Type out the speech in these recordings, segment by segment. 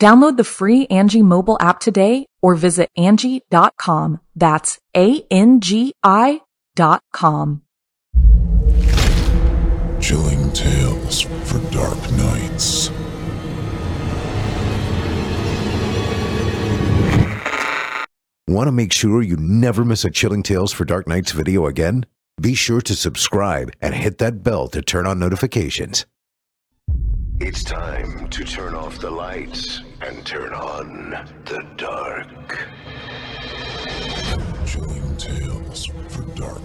Download the free Angie mobile app today or visit Angie.com. That's A-N-G-I dot com. Chilling tales for dark nights. Want to make sure you never miss a Chilling Tales for Dark Nights video again? Be sure to subscribe and hit that bell to turn on notifications. It's time to turn off the lights and turn on the dark. Chilling tales for dark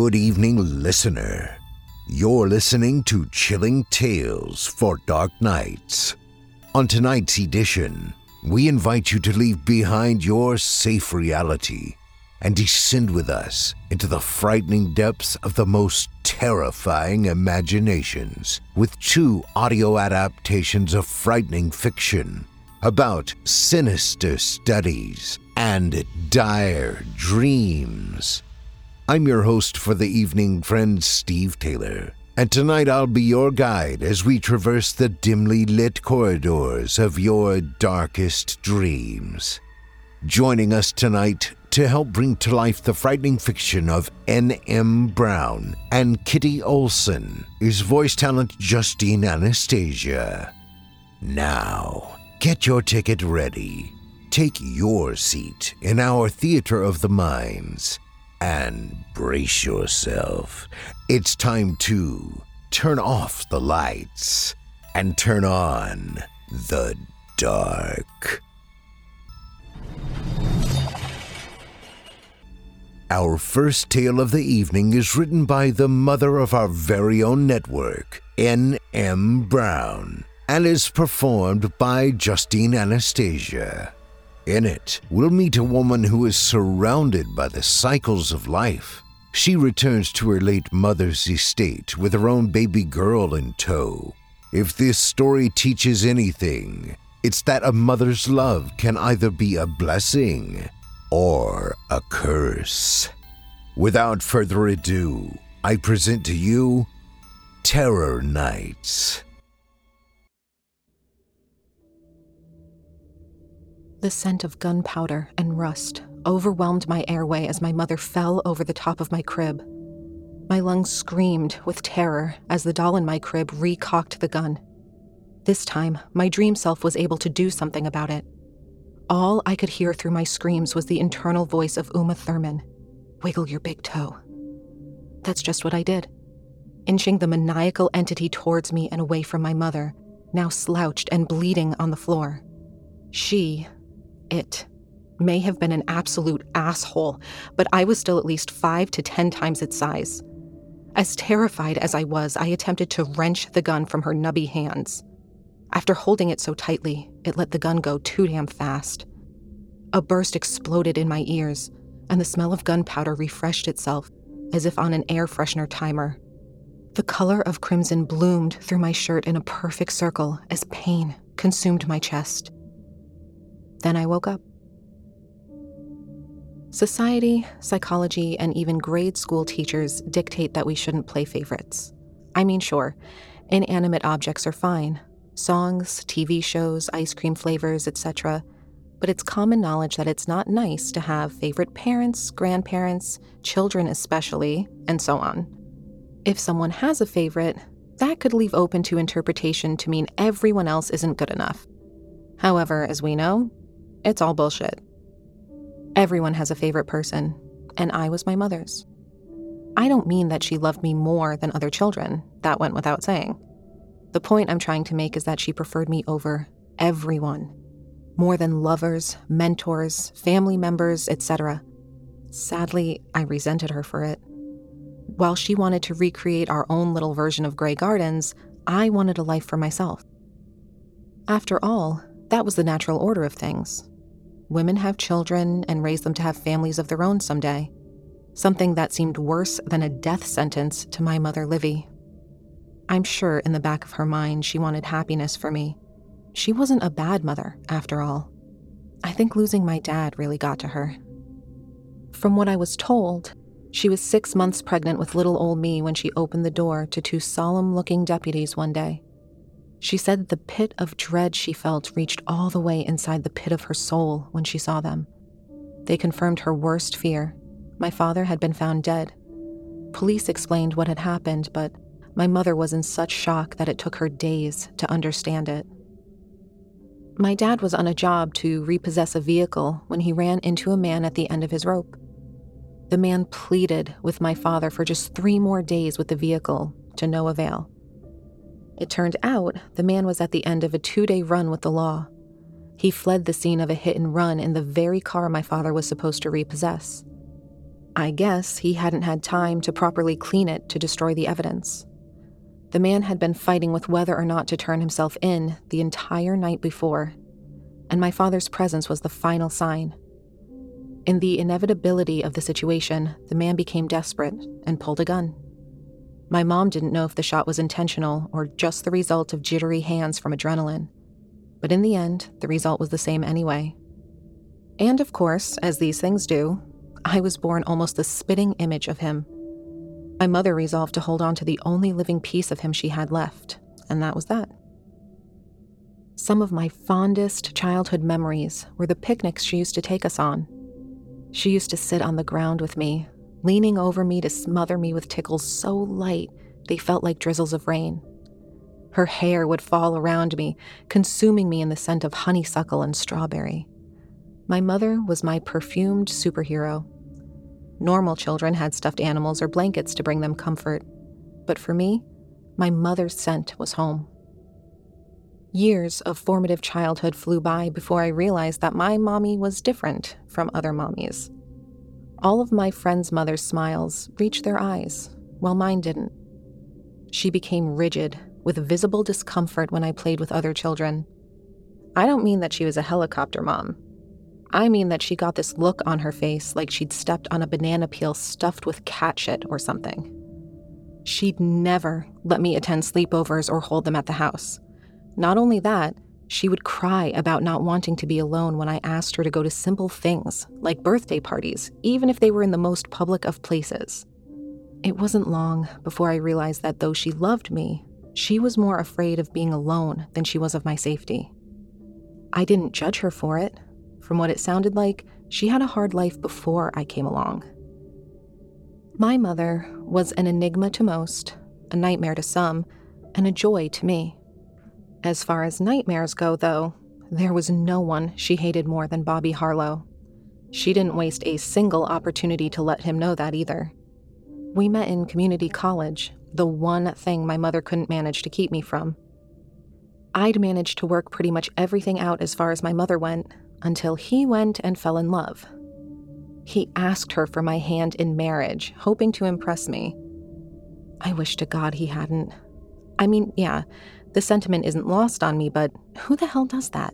Good evening, listener. You're listening to Chilling Tales for Dark Nights. On tonight's edition, we invite you to leave behind your safe reality and descend with us into the frightening depths of the most terrifying imaginations with two audio adaptations of frightening fiction about sinister studies and dire dreams. I'm your host for the evening, friend Steve Taylor, and tonight I'll be your guide as we traverse the dimly lit corridors of your darkest dreams. Joining us tonight to help bring to life the frightening fiction of N.M. Brown and Kitty Olson is voice talent Justine Anastasia. Now, get your ticket ready. Take your seat in our theater of the minds and brace yourself. It's time to turn off the lights and turn on the dark. Our first tale of the evening is written by the mother of our very own network, N.M. Brown, and is performed by Justine Anastasia. In it, we'll meet a woman who is surrounded by the cycles of life. She returns to her late mother's estate with her own baby girl in tow. If this story teaches anything, it's that a mother's love can either be a blessing or a curse. Without further ado, I present to you Terror Nights. The scent of gunpowder and rust overwhelmed my airway as my mother fell over the top of my crib. My lungs screamed with terror as the doll in my crib recocked the gun. This time, my dream self was able to do something about it. All I could hear through my screams was the internal voice of Uma Thurman Wiggle your big toe. That's just what I did, inching the maniacal entity towards me and away from my mother, now slouched and bleeding on the floor. She, it, may have been an absolute asshole, but I was still at least five to ten times its size. As terrified as I was, I attempted to wrench the gun from her nubby hands. After holding it so tightly, it let the gun go too damn fast. A burst exploded in my ears, and the smell of gunpowder refreshed itself, as if on an air freshener timer. The color of crimson bloomed through my shirt in a perfect circle as pain consumed my chest. Then I woke up. Society, psychology, and even grade school teachers dictate that we shouldn't play favorites. I mean, sure, inanimate objects are fine songs, TV shows, ice cream flavors, etc. But it's common knowledge that it's not nice to have favorite parents, grandparents, children especially, and so on. If someone has a favorite, that could leave open to interpretation to mean everyone else isn't good enough. However, as we know, it's all bullshit. Everyone has a favorite person, and I was my mother's. I don't mean that she loved me more than other children, that went without saying. The point I'm trying to make is that she preferred me over everyone, more than lovers, mentors, family members, etc. Sadly, I resented her for it. While she wanted to recreate our own little version of Grey Gardens, I wanted a life for myself. After all, that was the natural order of things women have children and raise them to have families of their own someday. Something that seemed worse than a death sentence to my mother, Livy. I'm sure in the back of her mind she wanted happiness for me. She wasn't a bad mother, after all. I think losing my dad really got to her. From what I was told, she was six months pregnant with little old me when she opened the door to two solemn looking deputies one day. She said the pit of dread she felt reached all the way inside the pit of her soul when she saw them. They confirmed her worst fear. My father had been found dead. Police explained what had happened, but my mother was in such shock that it took her days to understand it. My dad was on a job to repossess a vehicle when he ran into a man at the end of his rope. The man pleaded with my father for just three more days with the vehicle, to no avail. It turned out the man was at the end of a two day run with the law. He fled the scene of a hit and run in the very car my father was supposed to repossess. I guess he hadn't had time to properly clean it to destroy the evidence. The man had been fighting with whether or not to turn himself in the entire night before, and my father's presence was the final sign. In the inevitability of the situation, the man became desperate and pulled a gun. My mom didn't know if the shot was intentional or just the result of jittery hands from adrenaline. But in the end, the result was the same anyway. And of course, as these things do, I was born almost the spitting image of him. My mother resolved to hold on to the only living piece of him she had left, and that was that. Some of my fondest childhood memories were the picnics she used to take us on. She used to sit on the ground with me, leaning over me to smother me with tickles so light they felt like drizzles of rain. Her hair would fall around me, consuming me in the scent of honeysuckle and strawberry. My mother was my perfumed superhero. Normal children had stuffed animals or blankets to bring them comfort. But for me, my mother's scent was home. Years of formative childhood flew by before I realized that my mommy was different from other mommies. All of my friends' mothers' smiles reached their eyes, while mine didn't. She became rigid, with visible discomfort when I played with other children. I don't mean that she was a helicopter mom. I mean that she got this look on her face like she'd stepped on a banana peel stuffed with cat shit or something. She'd never let me attend sleepovers or hold them at the house. Not only that, she would cry about not wanting to be alone when I asked her to go to simple things, like birthday parties, even if they were in the most public of places. It wasn't long before I realized that though she loved me, she was more afraid of being alone than she was of my safety. I didn't judge her for it. From what it sounded like, she had a hard life before I came along. My mother was an enigma to most, a nightmare to some, and a joy to me. As far as nightmares go, though, there was no one she hated more than Bobby Harlow. She didn't waste a single opportunity to let him know that either. We met in community college, the one thing my mother couldn't manage to keep me from. I'd managed to work pretty much everything out as far as my mother went until he went and fell in love. He asked her for my hand in marriage, hoping to impress me. I wish to God he hadn't. I mean, yeah, the sentiment isn't lost on me, but who the hell does that?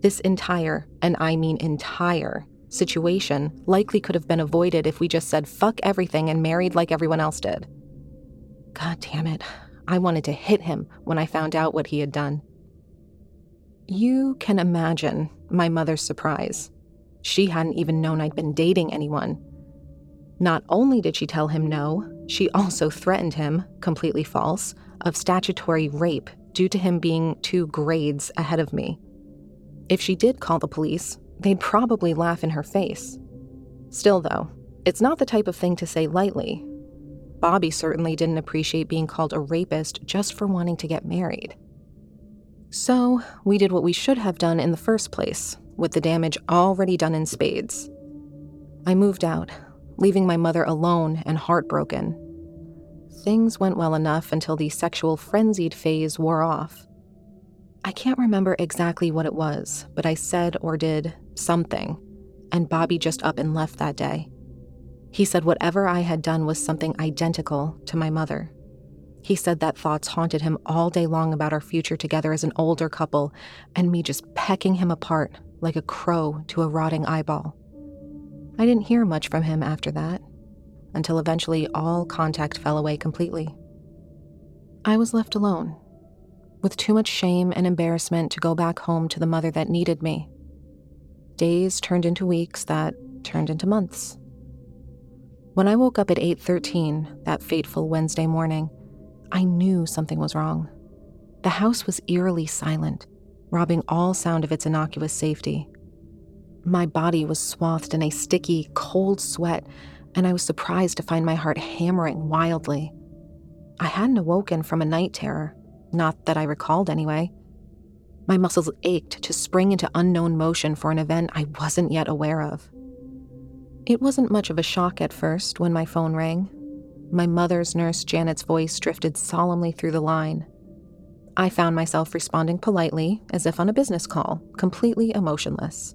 This entire, and I mean entire, situation likely could have been avoided if we just said fuck everything and married like everyone else did. God damn it. I wanted to hit him when I found out what he had done. You can imagine my mother's surprise. She hadn't even known I'd been dating anyone. Not only did she tell him no, she also threatened him, completely false, of statutory rape due to him being two grades ahead of me. If she did call the police, they'd probably laugh in her face. Still, though, it's not the type of thing to say lightly. Bobby certainly didn't appreciate being called a rapist just for wanting to get married. So, we did what we should have done in the first place, with the damage already done in spades. I moved out, leaving my mother alone and heartbroken. Things went well enough until the sexual frenzied phase wore off. I can't remember exactly what it was, but I said or did something, and Bobby just up and left that day. He said whatever I had done was something identical to my mother. He said that thoughts haunted him all day long about our future together as an older couple, and me just pecking him apart like a crow to a rotting eyeball. I didn't hear much from him after that, until eventually all contact fell away completely. I was left alone, with too much shame and embarrassment to go back home to the mother that needed me. Days turned into weeks that turned into months. When I woke up at 8:13 that fateful Wednesday morning, I knew something was wrong. The house was eerily silent, robbing all sound of its innocuous safety. My body was swathed in a sticky, cold sweat, and I was surprised to find my heart hammering wildly. I hadn't awoken from a night terror, not that I recalled anyway. My muscles ached to spring into unknown motion for an event I wasn't yet aware of. It wasn't much of a shock at first when my phone rang. My mother's nurse Janet's voice drifted solemnly through the line. I found myself responding politely, as if on a business call, completely emotionless.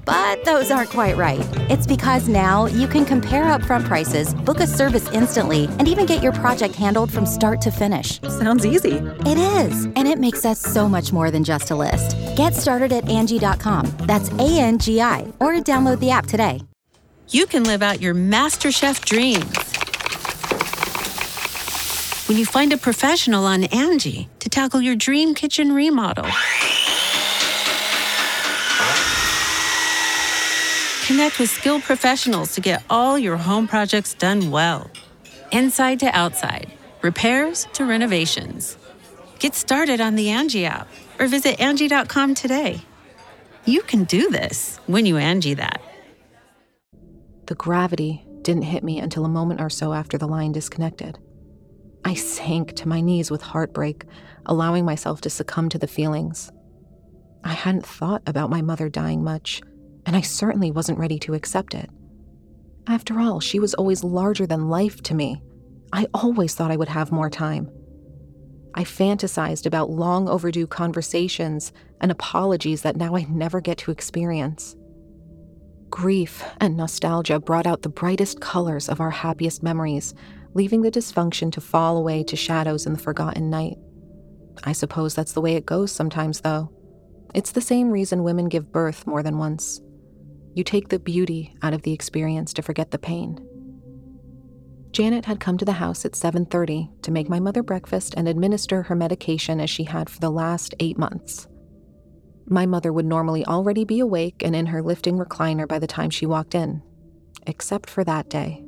But those aren't quite right. It's because now you can compare upfront prices, book a service instantly, and even get your project handled from start to finish. Sounds easy. It is, and it makes us so much more than just a list. Get started at Angie.com. That's A N G I, or download the app today. You can live out your MasterChef dreams when you find a professional on Angie to tackle your dream kitchen remodel. Connect with skilled professionals to get all your home projects done well. Inside to outside, repairs to renovations. Get started on the Angie app or visit Angie.com today. You can do this when you Angie that. The gravity didn't hit me until a moment or so after the line disconnected. I sank to my knees with heartbreak, allowing myself to succumb to the feelings. I hadn't thought about my mother dying much, and I certainly wasn't ready to accept it. After all, she was always larger than life to me. I always thought I would have more time. I fantasized about long overdue conversations and apologies that now I never get to experience. Grief and nostalgia brought out the brightest colors of our happiest memories, leaving the dysfunction to fall away to shadows in the forgotten night. I suppose that's the way it goes sometimes, though. It's the same reason women give birth more than once. You take the beauty out of the experience to forget the pain. Janet had come to the house at 7:30 to make my mother breakfast and administer her medication as she had for the last 8 months. My mother would normally already be awake and in her lifting recliner by the time she walked in, except for that day.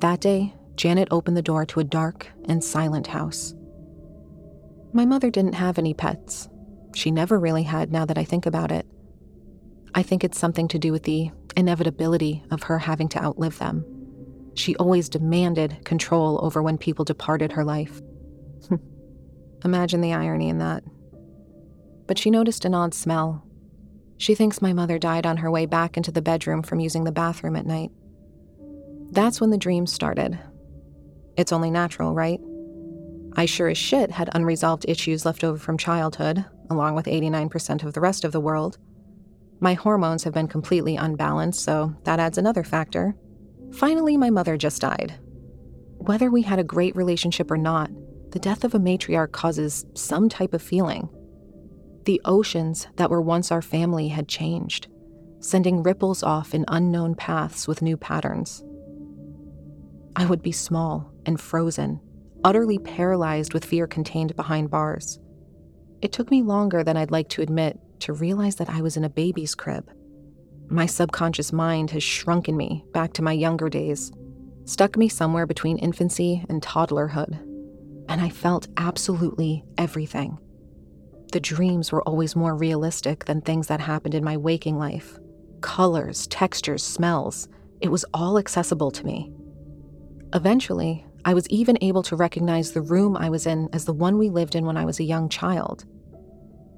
That day, Janet opened the door to a dark and silent house. My mother didn't have any pets. She never really had now that I think about it. I think it's something to do with the inevitability of her having to outlive them. She always demanded control over when people departed her life. Imagine the irony in that. But she noticed an odd smell. She thinks my mother died on her way back into the bedroom from using the bathroom at night. That's when the dreams started. It's only natural, right? I sure as shit had unresolved issues left over from childhood, along with 89% of the rest of the world. My hormones have been completely unbalanced, so that adds another factor. Finally, my mother just died. Whether we had a great relationship or not, the death of a matriarch causes some type of feeling. The oceans that were once our family had changed, sending ripples off in unknown paths with new patterns. I would be small and frozen, utterly paralyzed with fear contained behind bars. It took me longer than I'd like to admit to realize that I was in a baby's crib. My subconscious mind has shrunken me back to my younger days, stuck me somewhere between infancy and toddlerhood, and I felt absolutely everything. The dreams were always more realistic than things that happened in my waking life. Colors, textures, smells, it was all accessible to me. Eventually, I was even able to recognize the room I was in as the one we lived in when I was a young child.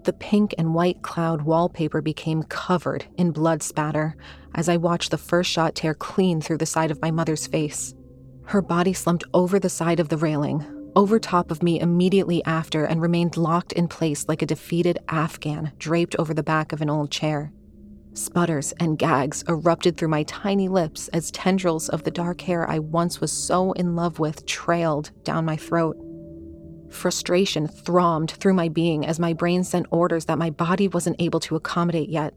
The pink and white cloud wallpaper became covered in blood spatter as I watched the first shot tear clean through the side of my mother's face. Her body slumped over the side of the railing, over top of me immediately after, and remained locked in place like a defeated Afghan draped over the back of an old chair. Sputters and gags erupted through my tiny lips as tendrils of the dark hair I once was so in love with trailed down my throat. Frustration thrummed through my being as my brain sent orders that my body wasn't able to accommodate yet.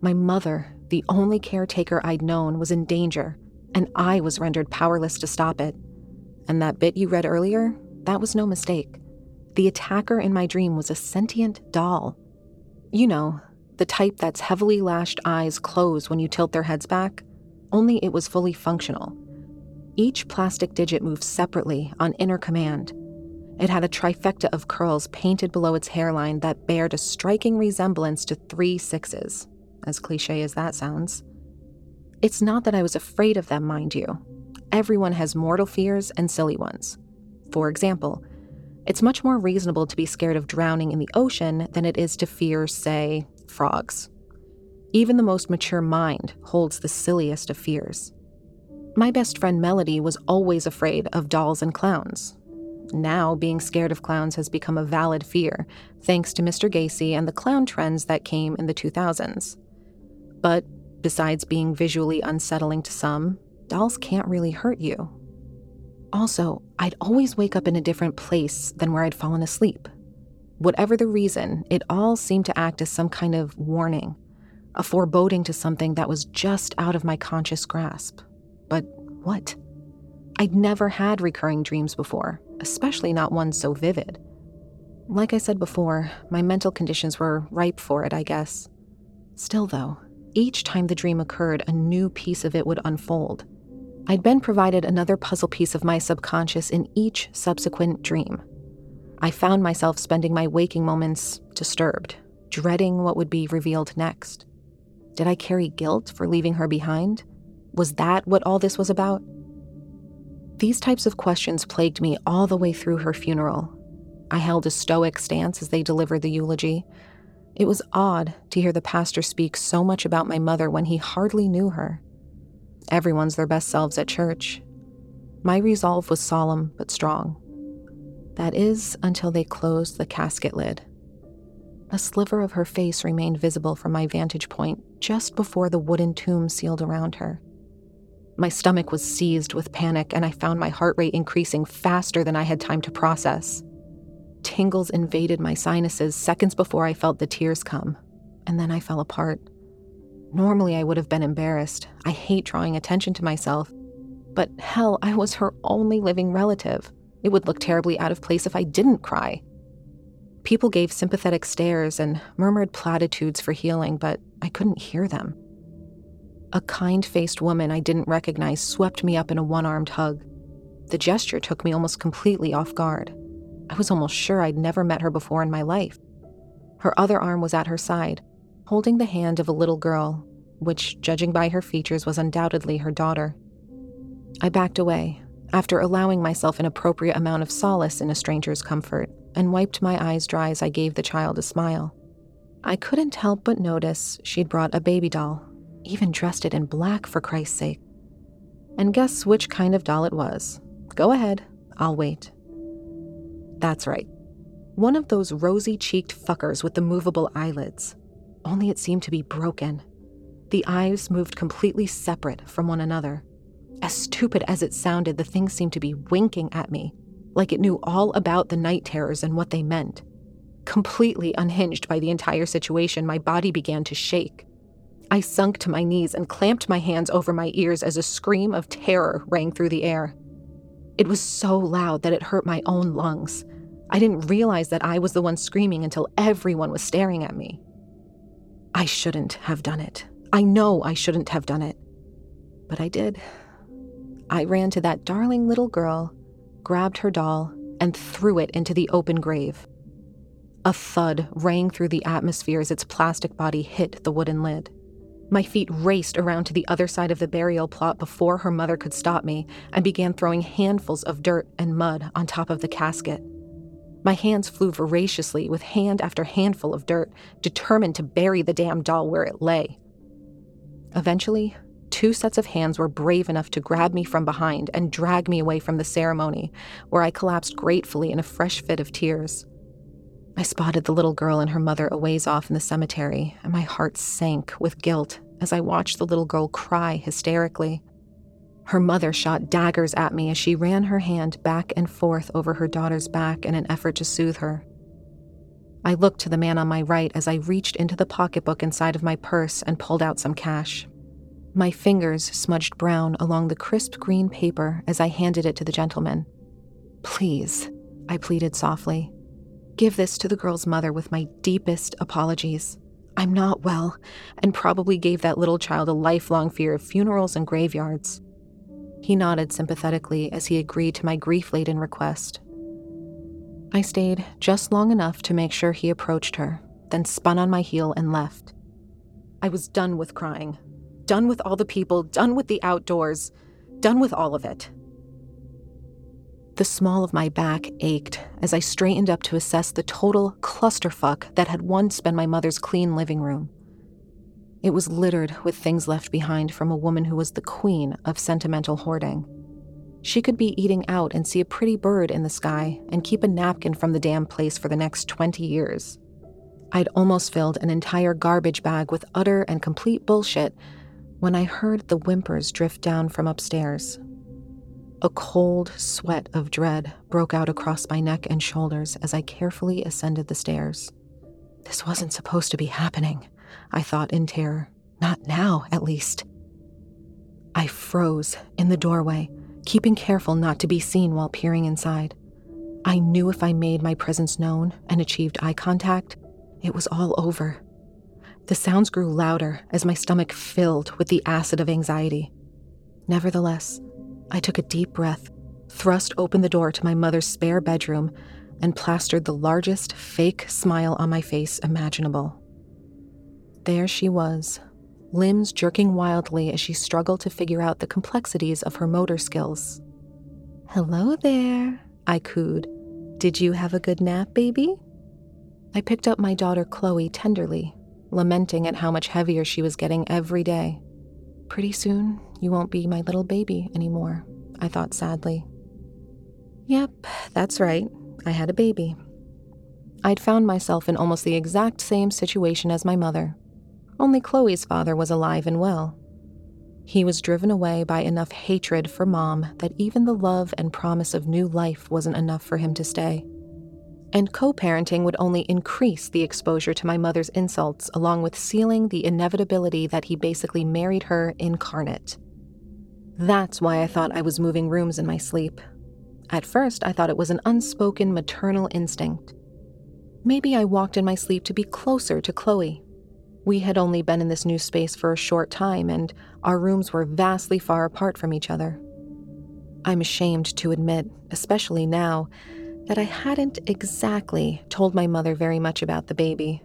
My mother, the only caretaker I'd known, was in danger, and I was rendered powerless to stop it. And that bit you read earlier, that was no mistake. The attacker in my dream was a sentient doll. You know, the type that's heavily lashed eyes close when you tilt their heads back, only it was fully functional. Each plastic digit moved separately on inner command. It had a trifecta of curls painted below its hairline that bared a striking resemblance to three sixes, as cliche as that sounds. It's not that I was afraid of them, mind you. Everyone has mortal fears and silly ones. For example, it's much more reasonable to be scared of drowning in the ocean than it is to fear, say, frogs. Even the most mature mind holds the silliest of fears. My best friend Melody was always afraid of dolls and clowns. Now, being scared of clowns has become a valid fear, thanks to Mr. Gacy and the clown trends that came in the 2000s. But besides being visually unsettling to some, dolls can't really hurt you. Also, I'd always wake up in a different place than where I'd fallen asleep. Whatever the reason, it all seemed to act as some kind of warning, a foreboding to something that was just out of my conscious grasp. But what? I'd never had recurring dreams before, especially not one so vivid. Like I said before, my mental conditions were ripe for it, I guess. Still, though, each time the dream occurred, a new piece of it would unfold. I'd been provided another puzzle piece of my subconscious in each subsequent dream. I found myself spending my waking moments disturbed, dreading what would be revealed next. Did I carry guilt for leaving her behind? Was that what all this was about? These types of questions plagued me all the way through her funeral. I held a stoic stance as they delivered the eulogy. It was odd to hear the pastor speak so much about my mother when he hardly knew her. Everyone's their best selves at church. My resolve was solemn but strong. That is, until they closed the casket lid. A sliver of her face remained visible from my vantage point just before the wooden tomb sealed around her. My stomach was seized with panic, and I found my heart rate increasing faster than I had time to process. Tingles invaded my sinuses seconds before I felt the tears come, and then I fell apart. Normally, I would have been embarrassed. I hate drawing attention to myself. But hell, I was her only living relative. It would look terribly out of place if I didn't cry. People gave sympathetic stares and murmured platitudes for healing, but I couldn't hear them. A kind faced woman I didn't recognize swept me up in a one armed hug. The gesture took me almost completely off guard. I was almost sure I'd never met her before in my life. Her other arm was at her side, holding the hand of a little girl, which, judging by her features, was undoubtedly her daughter. I backed away, after allowing myself an appropriate amount of solace in a stranger's comfort, and wiped my eyes dry as I gave the child a smile. I couldn't help but notice she'd brought a baby doll, even dressed it in black for Christ's sake. And guess which kind of doll it was? Go ahead, I'll wait. That's right. One of those rosy cheeked fuckers with the movable eyelids. Only it seemed to be broken. The eyes moved completely separate from one another. As stupid as it sounded, the thing seemed to be winking at me, like it knew all about the night terrors and what they meant. Completely unhinged by the entire situation, my body began to shake. I sunk to my knees and clamped my hands over my ears as a scream of terror rang through the air. It was so loud that it hurt my own lungs. I didn't realize that I was the one screaming until everyone was staring at me. I shouldn't have done it. I know I shouldn't have done it. But I did. I ran to that darling little girl, grabbed her doll, and threw it into the open grave. A thud rang through the atmosphere as its plastic body hit the wooden lid. My feet raced around to the other side of the burial plot before her mother could stop me and began throwing handfuls of dirt and mud on top of the casket. My hands flew voraciously with hand after handful of dirt, determined to bury the damn doll where it lay. Eventually, two sets of hands were brave enough to grab me from behind and drag me away from the ceremony, where I collapsed gratefully in a fresh fit of tears. I spotted the little girl and her mother a ways off in the cemetery, and my heart sank with guilt as I watched the little girl cry hysterically. Her mother shot daggers at me as she ran her hand back and forth over her daughter's back in an effort to soothe her. I looked to the man on my right as I reached into the pocketbook inside of my purse and pulled out some cash. My fingers smudged brown along the crisp green paper as I handed it to the gentleman. Please, I pleaded softly. Give this to the girl's mother with my deepest apologies. I'm not well, and probably gave that little child a lifelong fear of funerals and graveyards. He nodded sympathetically as he agreed to my grief laden request. I stayed just long enough to make sure he approached her, then spun on my heel and left. I was done with crying, done with all the people, done with the outdoors, done with all of it. The small of my back ached as I straightened up to assess the total clusterfuck that had once been my mother's clean living room. It was littered with things left behind from a woman who was the queen of sentimental hoarding. She could be eating out and see a pretty bird in the sky and keep a napkin from the damn place for the next 20 years. I'd almost filled an entire garbage bag with utter and complete bullshit when I heard the whimpers drift down from upstairs. A cold sweat of dread broke out across my neck and shoulders as I carefully ascended the stairs. This wasn't supposed to be happening, I thought in terror. Not now, at least. I froze in the doorway, keeping careful not to be seen while peering inside. I knew if I made my presence known and achieved eye contact, it was all over. The sounds grew louder as my stomach filled with the acid of anxiety. Nevertheless, I took a deep breath, thrust open the door to my mother's spare bedroom, and plastered the largest fake smile on my face imaginable. There she was, limbs jerking wildly as she struggled to figure out the complexities of her motor skills. Hello there, I cooed. Did you have a good nap, baby? I picked up my daughter Chloe tenderly, lamenting at how much heavier she was getting every day. Pretty soon, you won't be my little baby anymore, I thought sadly. Yep, that's right. I had a baby. I'd found myself in almost the exact same situation as my mother, only Chloe's father was alive and well. He was driven away by enough hatred for mom that even the love and promise of new life wasn't enough for him to stay and co parenting would only increase the exposure to my mother's insults, along with sealing the inevitability that he basically married her incarnate. That's why I thought I was moving rooms in my sleep. At first, I thought it was an unspoken maternal instinct. Maybe I walked in my sleep to be closer to Chloe. We had only been in this new space for a short time, and our rooms were vastly far apart from each other. I'm ashamed to admit, especially now, that I hadn't exactly told my mother very much about the baby.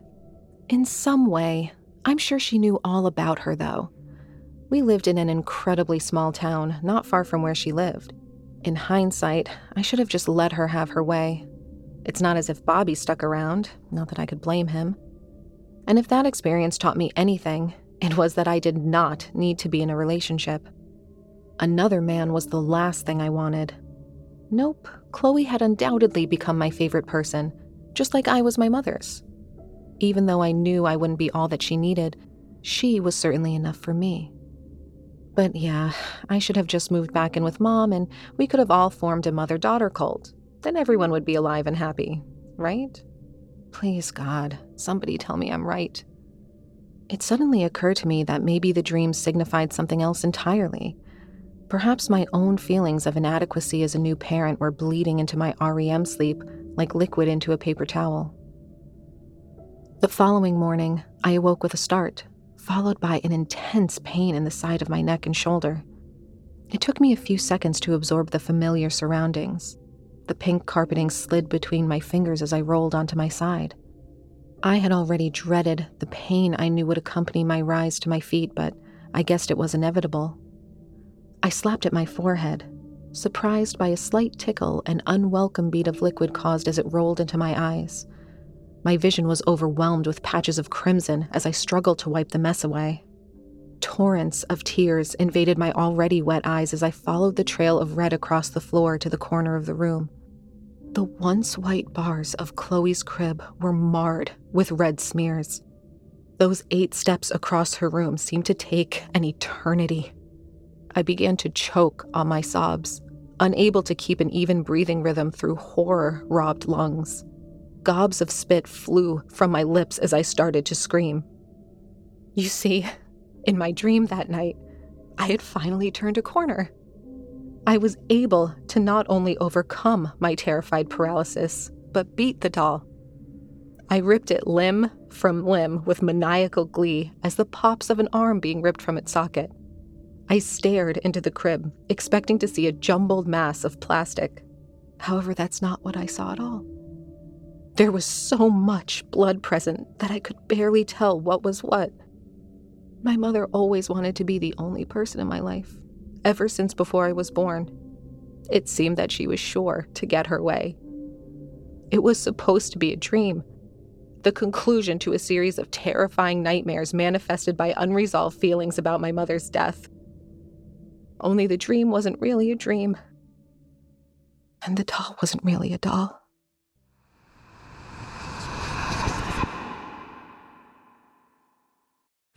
In some way, I'm sure she knew all about her, though. We lived in an incredibly small town, not far from where she lived. In hindsight, I should have just let her have her way. It's not as if Bobby stuck around, not that I could blame him. And if that experience taught me anything, it was that I did not need to be in a relationship. Another man was the last thing I wanted. Nope, Chloe had undoubtedly become my favorite person, just like I was my mother's. Even though I knew I wouldn't be all that she needed, she was certainly enough for me. But yeah, I should have just moved back in with mom and we could have all formed a mother daughter cult. Then everyone would be alive and happy, right? Please, God, somebody tell me I'm right. It suddenly occurred to me that maybe the dream signified something else entirely. Perhaps my own feelings of inadequacy as a new parent were bleeding into my REM sleep like liquid into a paper towel. The following morning, I awoke with a start, followed by an intense pain in the side of my neck and shoulder. It took me a few seconds to absorb the familiar surroundings. The pink carpeting slid between my fingers as I rolled onto my side. I had already dreaded the pain I knew would accompany my rise to my feet, but I guessed it was inevitable. I slapped at my forehead, surprised by a slight tickle and unwelcome bead of liquid caused as it rolled into my eyes. My vision was overwhelmed with patches of crimson as I struggled to wipe the mess away. Torrents of tears invaded my already wet eyes as I followed the trail of red across the floor to the corner of the room. The once white bars of Chloe's crib were marred with red smears. Those eight steps across her room seemed to take an eternity. I began to choke on my sobs, unable to keep an even breathing rhythm through horror robbed lungs. Gobs of spit flew from my lips as I started to scream. You see, in my dream that night, I had finally turned a corner. I was able to not only overcome my terrified paralysis, but beat the doll. I ripped it limb from limb with maniacal glee as the pops of an arm being ripped from its socket. I stared into the crib, expecting to see a jumbled mass of plastic. However, that's not what I saw at all. There was so much blood present that I could barely tell what was what. My mother always wanted to be the only person in my life, ever since before I was born. It seemed that she was sure to get her way. It was supposed to be a dream, the conclusion to a series of terrifying nightmares manifested by unresolved feelings about my mother's death. Only the dream wasn't really a dream. And the doll wasn't really a doll.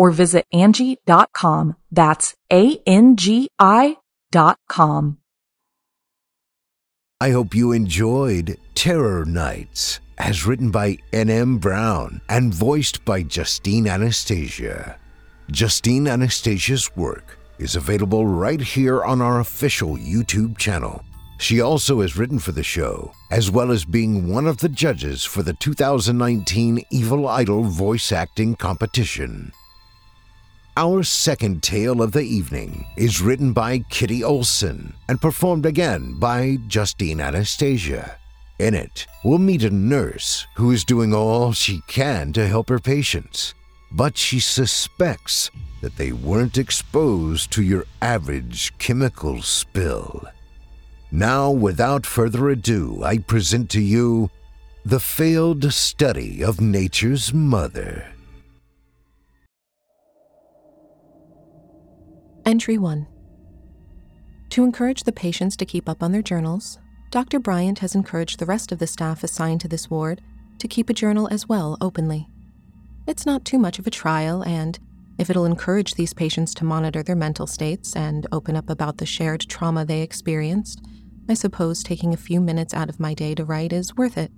or visit Angie.com. That's A-N-G-I dot com. I hope you enjoyed Terror Nights as written by N.M. Brown and voiced by Justine Anastasia. Justine Anastasia's work is available right here on our official YouTube channel. She also has written for the show, as well as being one of the judges for the 2019 Evil Idol voice acting competition. Our second tale of the evening is written by Kitty Olson and performed again by Justine Anastasia. In it, we'll meet a nurse who is doing all she can to help her patients, but she suspects that they weren't exposed to your average chemical spill. Now, without further ado, I present to you the failed study of nature's mother. Entry 1 To encourage the patients to keep up on their journals, Dr. Bryant has encouraged the rest of the staff assigned to this ward to keep a journal as well openly. It's not too much of a trial, and if it'll encourage these patients to monitor their mental states and open up about the shared trauma they experienced, I suppose taking a few minutes out of my day to write is worth it.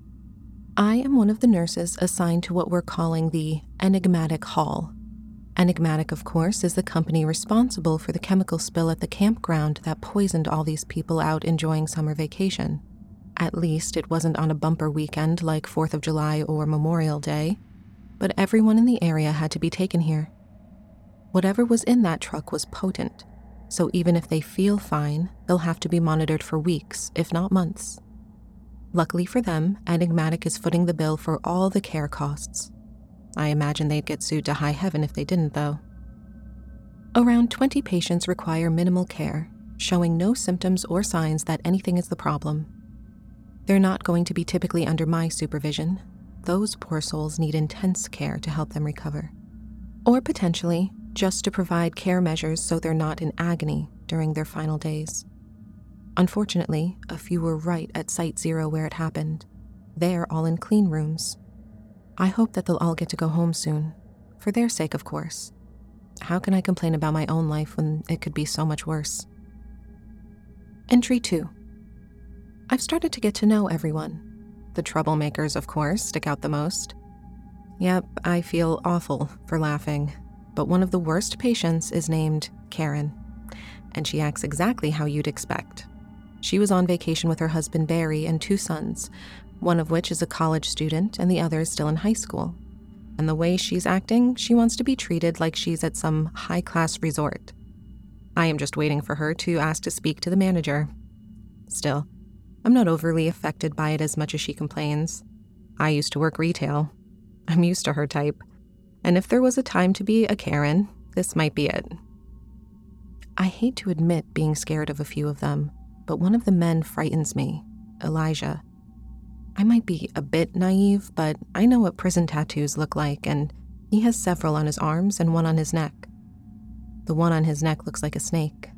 I am one of the nurses assigned to what we're calling the Enigmatic Hall. Enigmatic, of course, is the company responsible for the chemical spill at the campground that poisoned all these people out enjoying summer vacation. At least it wasn't on a bumper weekend like 4th of July or Memorial Day, but everyone in the area had to be taken here. Whatever was in that truck was potent, so even if they feel fine, they'll have to be monitored for weeks, if not months. Luckily for them, Enigmatic is footing the bill for all the care costs. I imagine they'd get sued to high heaven if they didn't, though. Around 20 patients require minimal care, showing no symptoms or signs that anything is the problem. They're not going to be typically under my supervision. Those poor souls need intense care to help them recover. Or potentially, just to provide care measures so they're not in agony during their final days. Unfortunately, a few were right at Site Zero where it happened. They're all in clean rooms. I hope that they'll all get to go home soon, for their sake, of course. How can I complain about my own life when it could be so much worse? Entry 2 I've started to get to know everyone. The troublemakers, of course, stick out the most. Yep, I feel awful for laughing, but one of the worst patients is named Karen, and she acts exactly how you'd expect. She was on vacation with her husband Barry and two sons, one of which is a college student and the other is still in high school. And the way she's acting, she wants to be treated like she's at some high class resort. I am just waiting for her to ask to speak to the manager. Still, I'm not overly affected by it as much as she complains. I used to work retail. I'm used to her type. And if there was a time to be a Karen, this might be it. I hate to admit being scared of a few of them, but one of the men frightens me Elijah. I might be a bit naive, but I know what prison tattoos look like, and he has several on his arms and one on his neck. The one on his neck looks like a snake.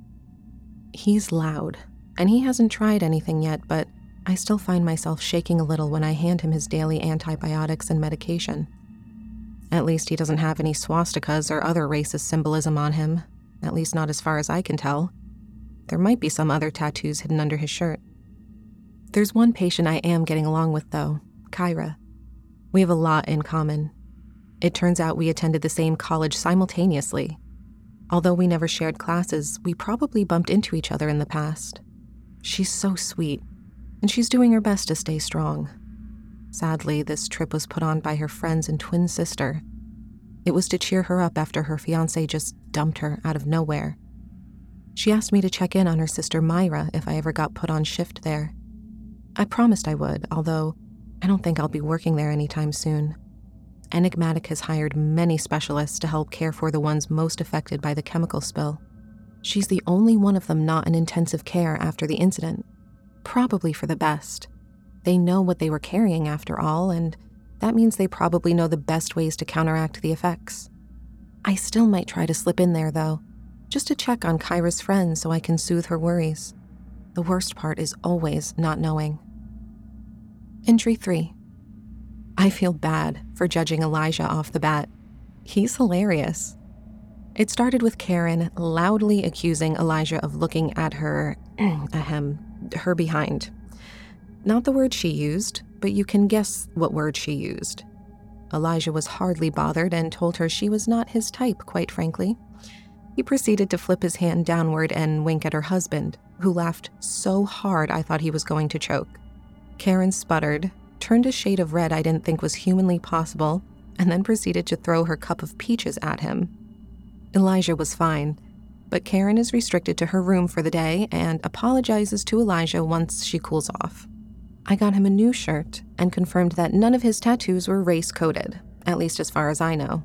He's loud, and he hasn't tried anything yet, but I still find myself shaking a little when I hand him his daily antibiotics and medication. At least he doesn't have any swastikas or other racist symbolism on him, at least not as far as I can tell. There might be some other tattoos hidden under his shirt. There's one patient I am getting along with, though Kyra. We have a lot in common. It turns out we attended the same college simultaneously. Although we never shared classes, we probably bumped into each other in the past. She's so sweet, and she's doing her best to stay strong. Sadly, this trip was put on by her friends and twin sister. It was to cheer her up after her fiance just dumped her out of nowhere. She asked me to check in on her sister Myra if I ever got put on shift there. I promised I would, although I don't think I'll be working there anytime soon. Enigmatic has hired many specialists to help care for the ones most affected by the chemical spill. She's the only one of them not in intensive care after the incident. Probably for the best. They know what they were carrying after all, and that means they probably know the best ways to counteract the effects. I still might try to slip in there, though, just to check on Kyra's friends so I can soothe her worries. The worst part is always not knowing. Entry 3 I feel bad for judging Elijah off the bat. He's hilarious. It started with Karen loudly accusing Elijah of looking at her, ahem, her behind. Not the word she used, but you can guess what word she used. Elijah was hardly bothered and told her she was not his type, quite frankly. He proceeded to flip his hand downward and wink at her husband, who laughed so hard I thought he was going to choke. Karen sputtered, turned a shade of red I didn't think was humanly possible, and then proceeded to throw her cup of peaches at him. Elijah was fine, but Karen is restricted to her room for the day and apologizes to Elijah once she cools off. I got him a new shirt and confirmed that none of his tattoos were race coded, at least as far as I know.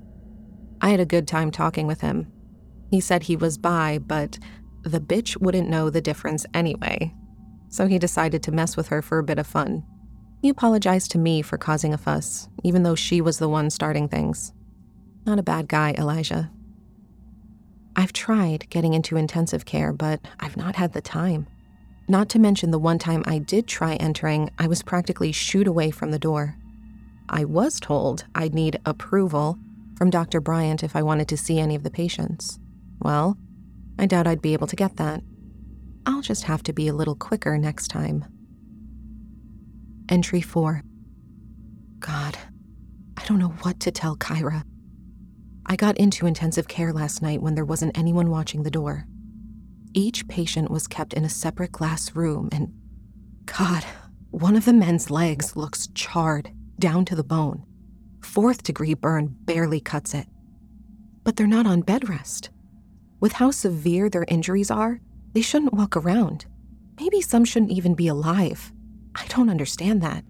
I had a good time talking with him. He said he was bi, but the bitch wouldn't know the difference anyway. So he decided to mess with her for a bit of fun. He apologized to me for causing a fuss, even though she was the one starting things. Not a bad guy, Elijah. I've tried getting into intensive care, but I've not had the time. Not to mention the one time I did try entering, I was practically shooed away from the door. I was told I'd need approval from Dr. Bryant if I wanted to see any of the patients. Well, I doubt I'd be able to get that. I'll just have to be a little quicker next time. Entry 4 God, I don't know what to tell Kyra. I got into intensive care last night when there wasn't anyone watching the door. Each patient was kept in a separate glass room, and God, one of the men's legs looks charred down to the bone. Fourth degree burn barely cuts it. But they're not on bed rest. With how severe their injuries are, they shouldn't walk around. Maybe some shouldn't even be alive. I don't understand that.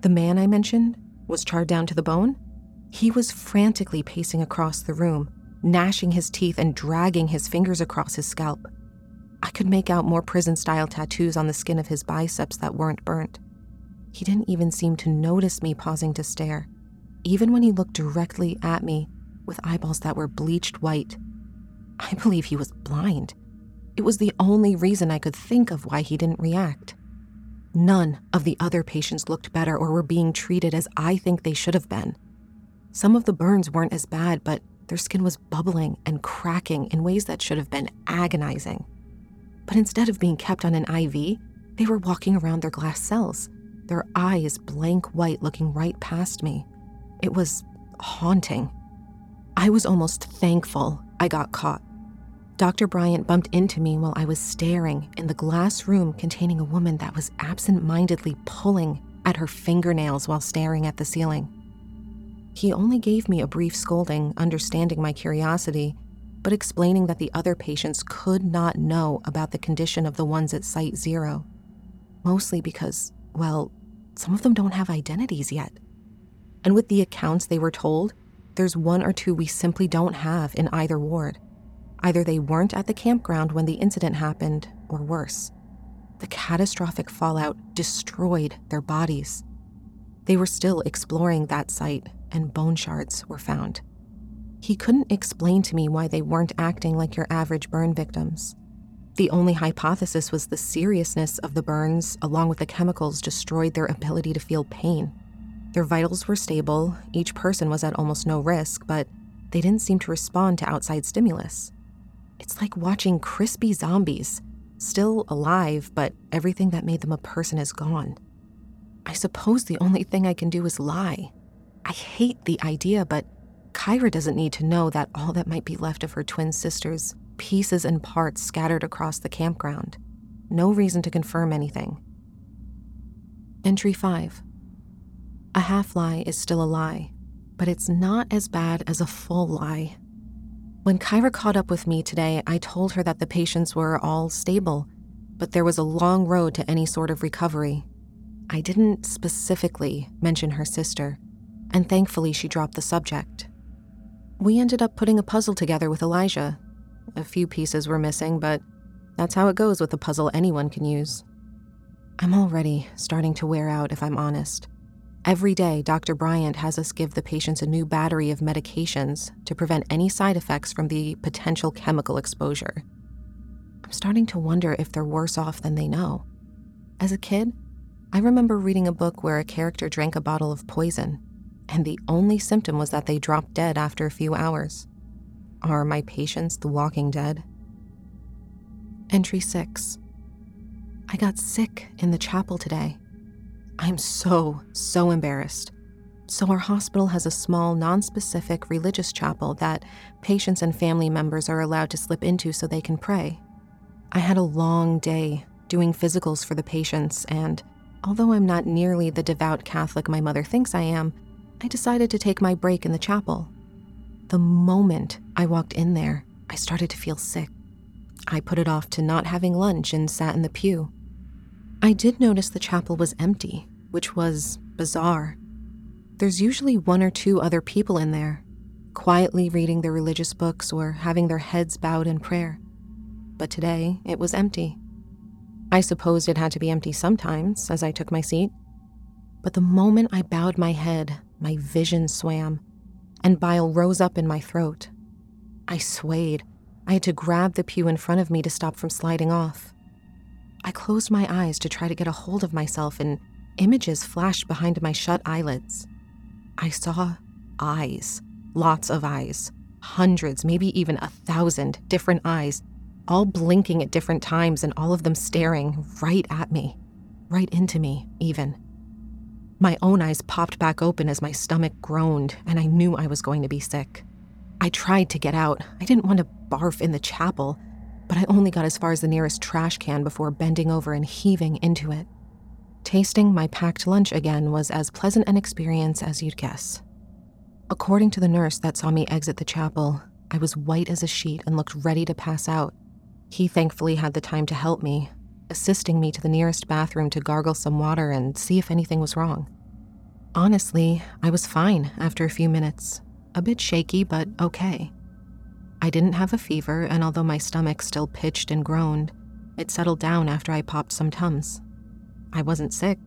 The man I mentioned was charred down to the bone. He was frantically pacing across the room, gnashing his teeth and dragging his fingers across his scalp. I could make out more prison style tattoos on the skin of his biceps that weren't burnt. He didn't even seem to notice me pausing to stare, even when he looked directly at me with eyeballs that were bleached white. I believe he was blind. It was the only reason I could think of why he didn't react. None of the other patients looked better or were being treated as I think they should have been. Some of the burns weren't as bad, but their skin was bubbling and cracking in ways that should have been agonizing. But instead of being kept on an IV, they were walking around their glass cells, their eyes blank white looking right past me. It was haunting. I was almost thankful I got caught. Dr. Bryant bumped into me while I was staring in the glass room containing a woman that was absent mindedly pulling at her fingernails while staring at the ceiling. He only gave me a brief scolding, understanding my curiosity, but explaining that the other patients could not know about the condition of the ones at Site Zero. Mostly because, well, some of them don't have identities yet. And with the accounts they were told, there's one or two we simply don't have in either ward. Either they weren't at the campground when the incident happened, or worse, the catastrophic fallout destroyed their bodies. They were still exploring that site, and bone shards were found. He couldn't explain to me why they weren't acting like your average burn victims. The only hypothesis was the seriousness of the burns, along with the chemicals, destroyed their ability to feel pain. Their vitals were stable, each person was at almost no risk, but they didn't seem to respond to outside stimulus. It's like watching crispy zombies, still alive, but everything that made them a person is gone. I suppose the only thing I can do is lie. I hate the idea, but Kyra doesn't need to know that all that might be left of her twin sisters, pieces and parts scattered across the campground. No reason to confirm anything. Entry 5 A half lie is still a lie, but it's not as bad as a full lie. When Kyra caught up with me today, I told her that the patients were all stable, but there was a long road to any sort of recovery. I didn't specifically mention her sister, and thankfully she dropped the subject. We ended up putting a puzzle together with Elijah. A few pieces were missing, but that's how it goes with a puzzle anyone can use. I'm already starting to wear out, if I'm honest. Every day, Dr. Bryant has us give the patients a new battery of medications to prevent any side effects from the potential chemical exposure. I'm starting to wonder if they're worse off than they know. As a kid, I remember reading a book where a character drank a bottle of poison, and the only symptom was that they dropped dead after a few hours. Are my patients the walking dead? Entry 6 I got sick in the chapel today. I'm so, so embarrassed. So, our hospital has a small, non-specific religious chapel that patients and family members are allowed to slip into so they can pray. I had a long day doing physicals for the patients, and although I'm not nearly the devout Catholic my mother thinks I am, I decided to take my break in the chapel. The moment I walked in there, I started to feel sick. I put it off to not having lunch and sat in the pew. I did notice the chapel was empty, which was bizarre. There's usually one or two other people in there, quietly reading their religious books or having their heads bowed in prayer. But today, it was empty. I supposed it had to be empty sometimes as I took my seat. But the moment I bowed my head, my vision swam, and bile rose up in my throat. I swayed. I had to grab the pew in front of me to stop from sliding off. I closed my eyes to try to get a hold of myself, and Images flashed behind my shut eyelids. I saw eyes, lots of eyes, hundreds, maybe even a thousand different eyes, all blinking at different times and all of them staring right at me, right into me, even. My own eyes popped back open as my stomach groaned, and I knew I was going to be sick. I tried to get out. I didn't want to barf in the chapel, but I only got as far as the nearest trash can before bending over and heaving into it. Tasting my packed lunch again was as pleasant an experience as you'd guess. According to the nurse that saw me exit the chapel, I was white as a sheet and looked ready to pass out. He thankfully had the time to help me, assisting me to the nearest bathroom to gargle some water and see if anything was wrong. Honestly, I was fine after a few minutes. A bit shaky, but okay. I didn't have a fever, and although my stomach still pitched and groaned, it settled down after I popped some Tums. I wasn't sick.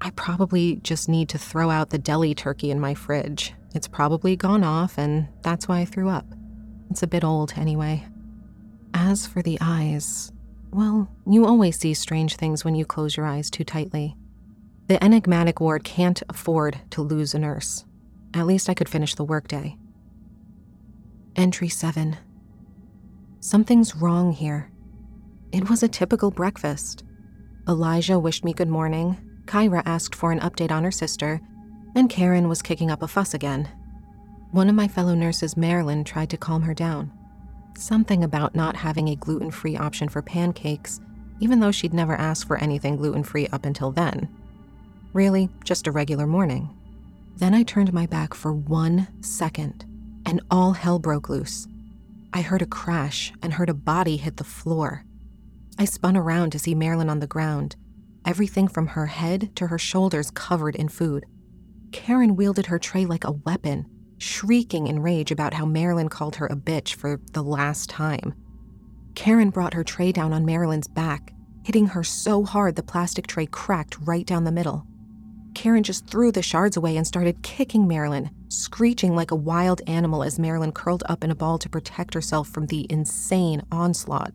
I probably just need to throw out the deli turkey in my fridge. It's probably gone off, and that's why I threw up. It's a bit old anyway. As for the eyes, well, you always see strange things when you close your eyes too tightly. The enigmatic ward can't afford to lose a nurse. At least I could finish the workday. Entry 7. Something's wrong here. It was a typical breakfast. Elijah wished me good morning, Kyra asked for an update on her sister, and Karen was kicking up a fuss again. One of my fellow nurses, Marilyn, tried to calm her down. Something about not having a gluten free option for pancakes, even though she'd never asked for anything gluten free up until then. Really, just a regular morning. Then I turned my back for one second, and all hell broke loose. I heard a crash and heard a body hit the floor. I spun around to see Marilyn on the ground, everything from her head to her shoulders covered in food. Karen wielded her tray like a weapon, shrieking in rage about how Marilyn called her a bitch for the last time. Karen brought her tray down on Marilyn's back, hitting her so hard the plastic tray cracked right down the middle. Karen just threw the shards away and started kicking Marilyn, screeching like a wild animal as Marilyn curled up in a ball to protect herself from the insane onslaught.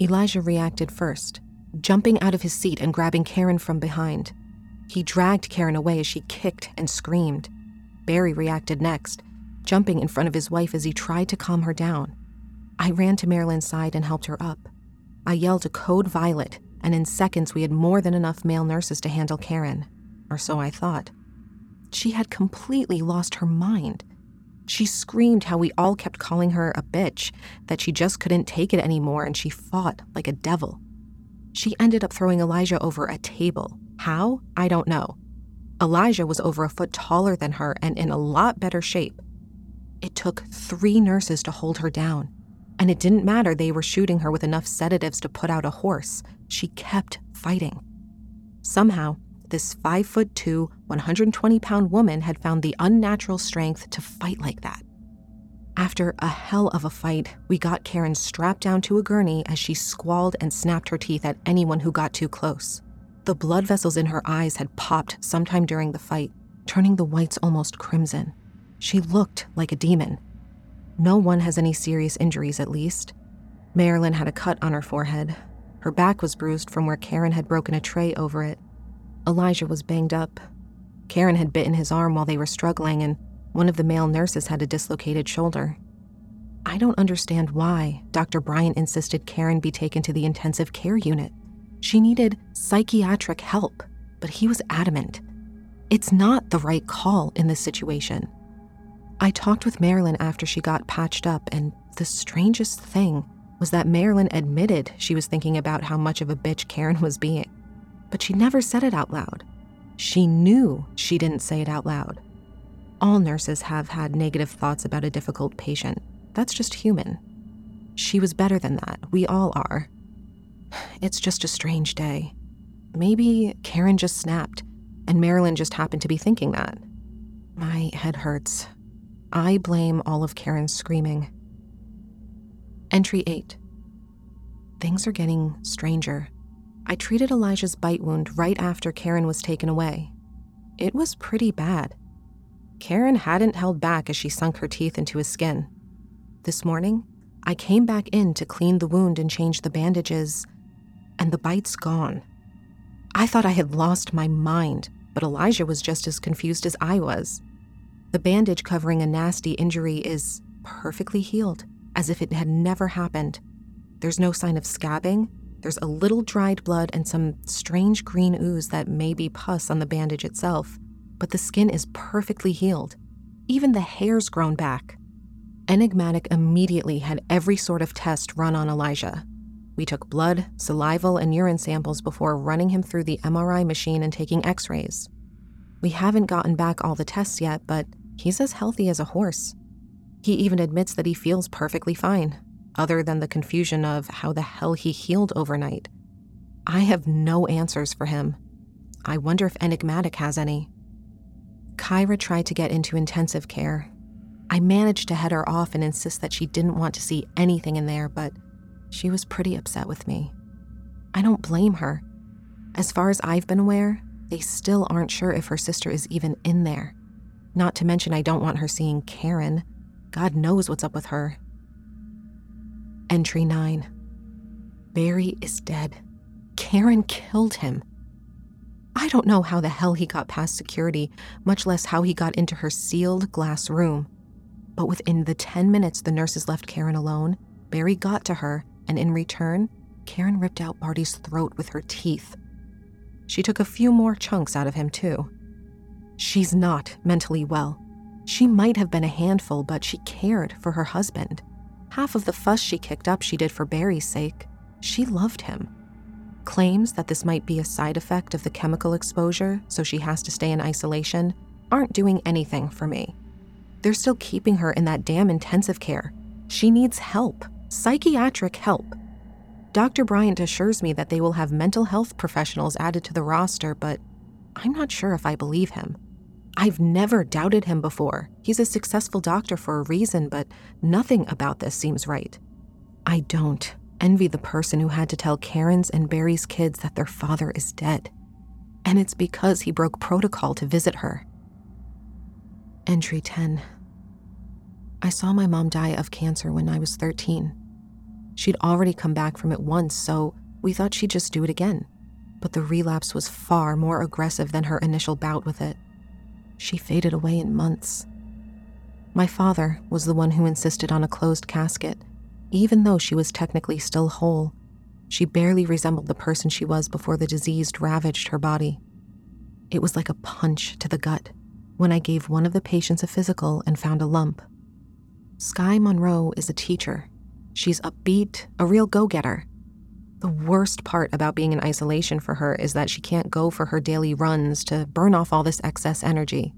Elijah reacted first, jumping out of his seat and grabbing Karen from behind. He dragged Karen away as she kicked and screamed. Barry reacted next, jumping in front of his wife as he tried to calm her down. I ran to Marilyn's side and helped her up. I yelled a code violet, and in seconds we had more than enough male nurses to handle Karen, or so I thought. She had completely lost her mind. She screamed how we all kept calling her a bitch, that she just couldn't take it anymore, and she fought like a devil. She ended up throwing Elijah over a table. How? I don't know. Elijah was over a foot taller than her and in a lot better shape. It took three nurses to hold her down, and it didn't matter they were shooting her with enough sedatives to put out a horse. She kept fighting. Somehow, this 5 foot 2, 120 pound woman had found the unnatural strength to fight like that. After a hell of a fight, we got Karen strapped down to a gurney as she squalled and snapped her teeth at anyone who got too close. The blood vessels in her eyes had popped sometime during the fight, turning the whites almost crimson. She looked like a demon. No one has any serious injuries, at least. Marilyn had a cut on her forehead. Her back was bruised from where Karen had broken a tray over it. Elijah was banged up. Karen had bitten his arm while they were struggling, and one of the male nurses had a dislocated shoulder. I don't understand why Dr. Bryant insisted Karen be taken to the intensive care unit. She needed psychiatric help, but he was adamant. It's not the right call in this situation. I talked with Marilyn after she got patched up, and the strangest thing was that Marilyn admitted she was thinking about how much of a bitch Karen was being, but she never said it out loud. She knew she didn't say it out loud. All nurses have had negative thoughts about a difficult patient. That's just human. She was better than that. We all are. It's just a strange day. Maybe Karen just snapped, and Marilyn just happened to be thinking that. My head hurts. I blame all of Karen's screaming. Entry 8. Things are getting stranger. I treated Elijah's bite wound right after Karen was taken away. It was pretty bad. Karen hadn't held back as she sunk her teeth into his skin. This morning, I came back in to clean the wound and change the bandages, and the bite's gone. I thought I had lost my mind, but Elijah was just as confused as I was. The bandage covering a nasty injury is perfectly healed, as if it had never happened. There's no sign of scabbing, There's a little dried blood and some strange green ooze that may be pus on the bandage itself, but the skin is perfectly healed. Even the hair's grown back. Enigmatic immediately had every sort of test run on Elijah. We took blood, salival, and urine samples before running him through the MRI machine and taking x rays. We haven't gotten back all the tests yet, but he's as healthy as a horse. He even admits that he feels perfectly fine, other than the confusion of how the hell he healed overnight. I have no answers for him. I wonder if Enigmatic has any. Kyra tried to get into intensive care. I managed to head her off and insist that she didn't want to see anything in there, but she was pretty upset with me. I don't blame her. As far as I've been aware, they still aren't sure if her sister is even in there. Not to mention, I don't want her seeing Karen. God knows what's up with her. Entry 9 Barry is dead. Karen killed him. I don't know how the hell he got past security, much less how he got into her sealed glass room. But within the 10 minutes the nurses left Karen alone, Barry got to her, and in return, Karen ripped out Barty's throat with her teeth. She took a few more chunks out of him, too. She's not mentally well. She might have been a handful, but she cared for her husband. Half of the fuss she kicked up she did for Barry's sake. She loved him. Claims that this might be a side effect of the chemical exposure, so she has to stay in isolation, aren't doing anything for me. They're still keeping her in that damn intensive care. She needs help, psychiatric help. Dr. Bryant assures me that they will have mental health professionals added to the roster, but I'm not sure if I believe him. I've never doubted him before. He's a successful doctor for a reason, but nothing about this seems right. I don't envy the person who had to tell Karen's and Barry's kids that their father is dead. And it's because he broke protocol to visit her. Entry 10 I saw my mom die of cancer when I was 13. She'd already come back from it once, so we thought she'd just do it again. But the relapse was far more aggressive than her initial bout with it. She faded away in months. My father was the one who insisted on a closed casket, even though she was technically still whole. She barely resembled the person she was before the disease ravaged her body. It was like a punch to the gut when I gave one of the patients a physical and found a lump. Sky Monroe is a teacher. She's upbeat, a real go getter. The worst part about being in isolation for her is that she can't go for her daily runs to burn off all this excess energy.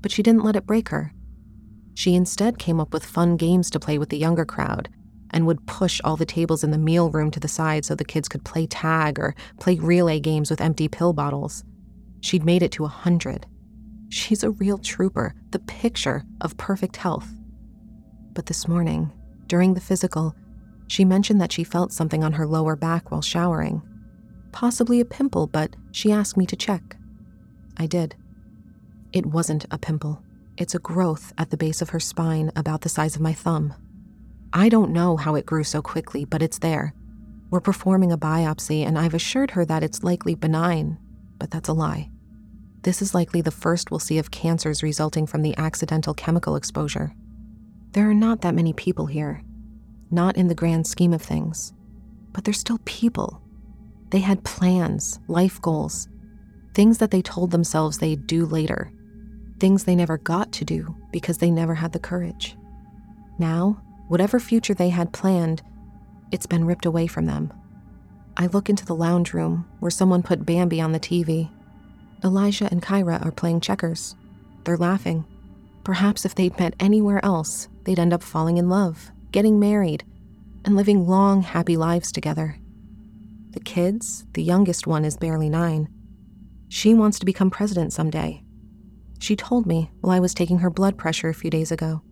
But she didn't let it break her. She instead came up with fun games to play with the younger crowd and would push all the tables in the meal room to the side so the kids could play tag or play relay games with empty pill bottles. She'd made it to a hundred. She's a real trooper, the picture of perfect health. But this morning, during the physical, she mentioned that she felt something on her lower back while showering. Possibly a pimple, but she asked me to check. I did. It wasn't a pimple. It's a growth at the base of her spine about the size of my thumb. I don't know how it grew so quickly, but it's there. We're performing a biopsy, and I've assured her that it's likely benign, but that's a lie. This is likely the first we'll see of cancers resulting from the accidental chemical exposure. There are not that many people here, not in the grand scheme of things, but they're still people. They had plans, life goals, things that they told themselves they'd do later, things they never got to do because they never had the courage. Now, whatever future they had planned, it's been ripped away from them. I look into the lounge room where someone put Bambi on the TV. Elijah and Kyra are playing checkers. They're laughing. Perhaps if they'd met anywhere else, they'd end up falling in love getting married, and living long, happy lives together. The kids, the youngest one is barely nine. She wants to become president someday. She told me while I was taking her blood pressure a few days ago.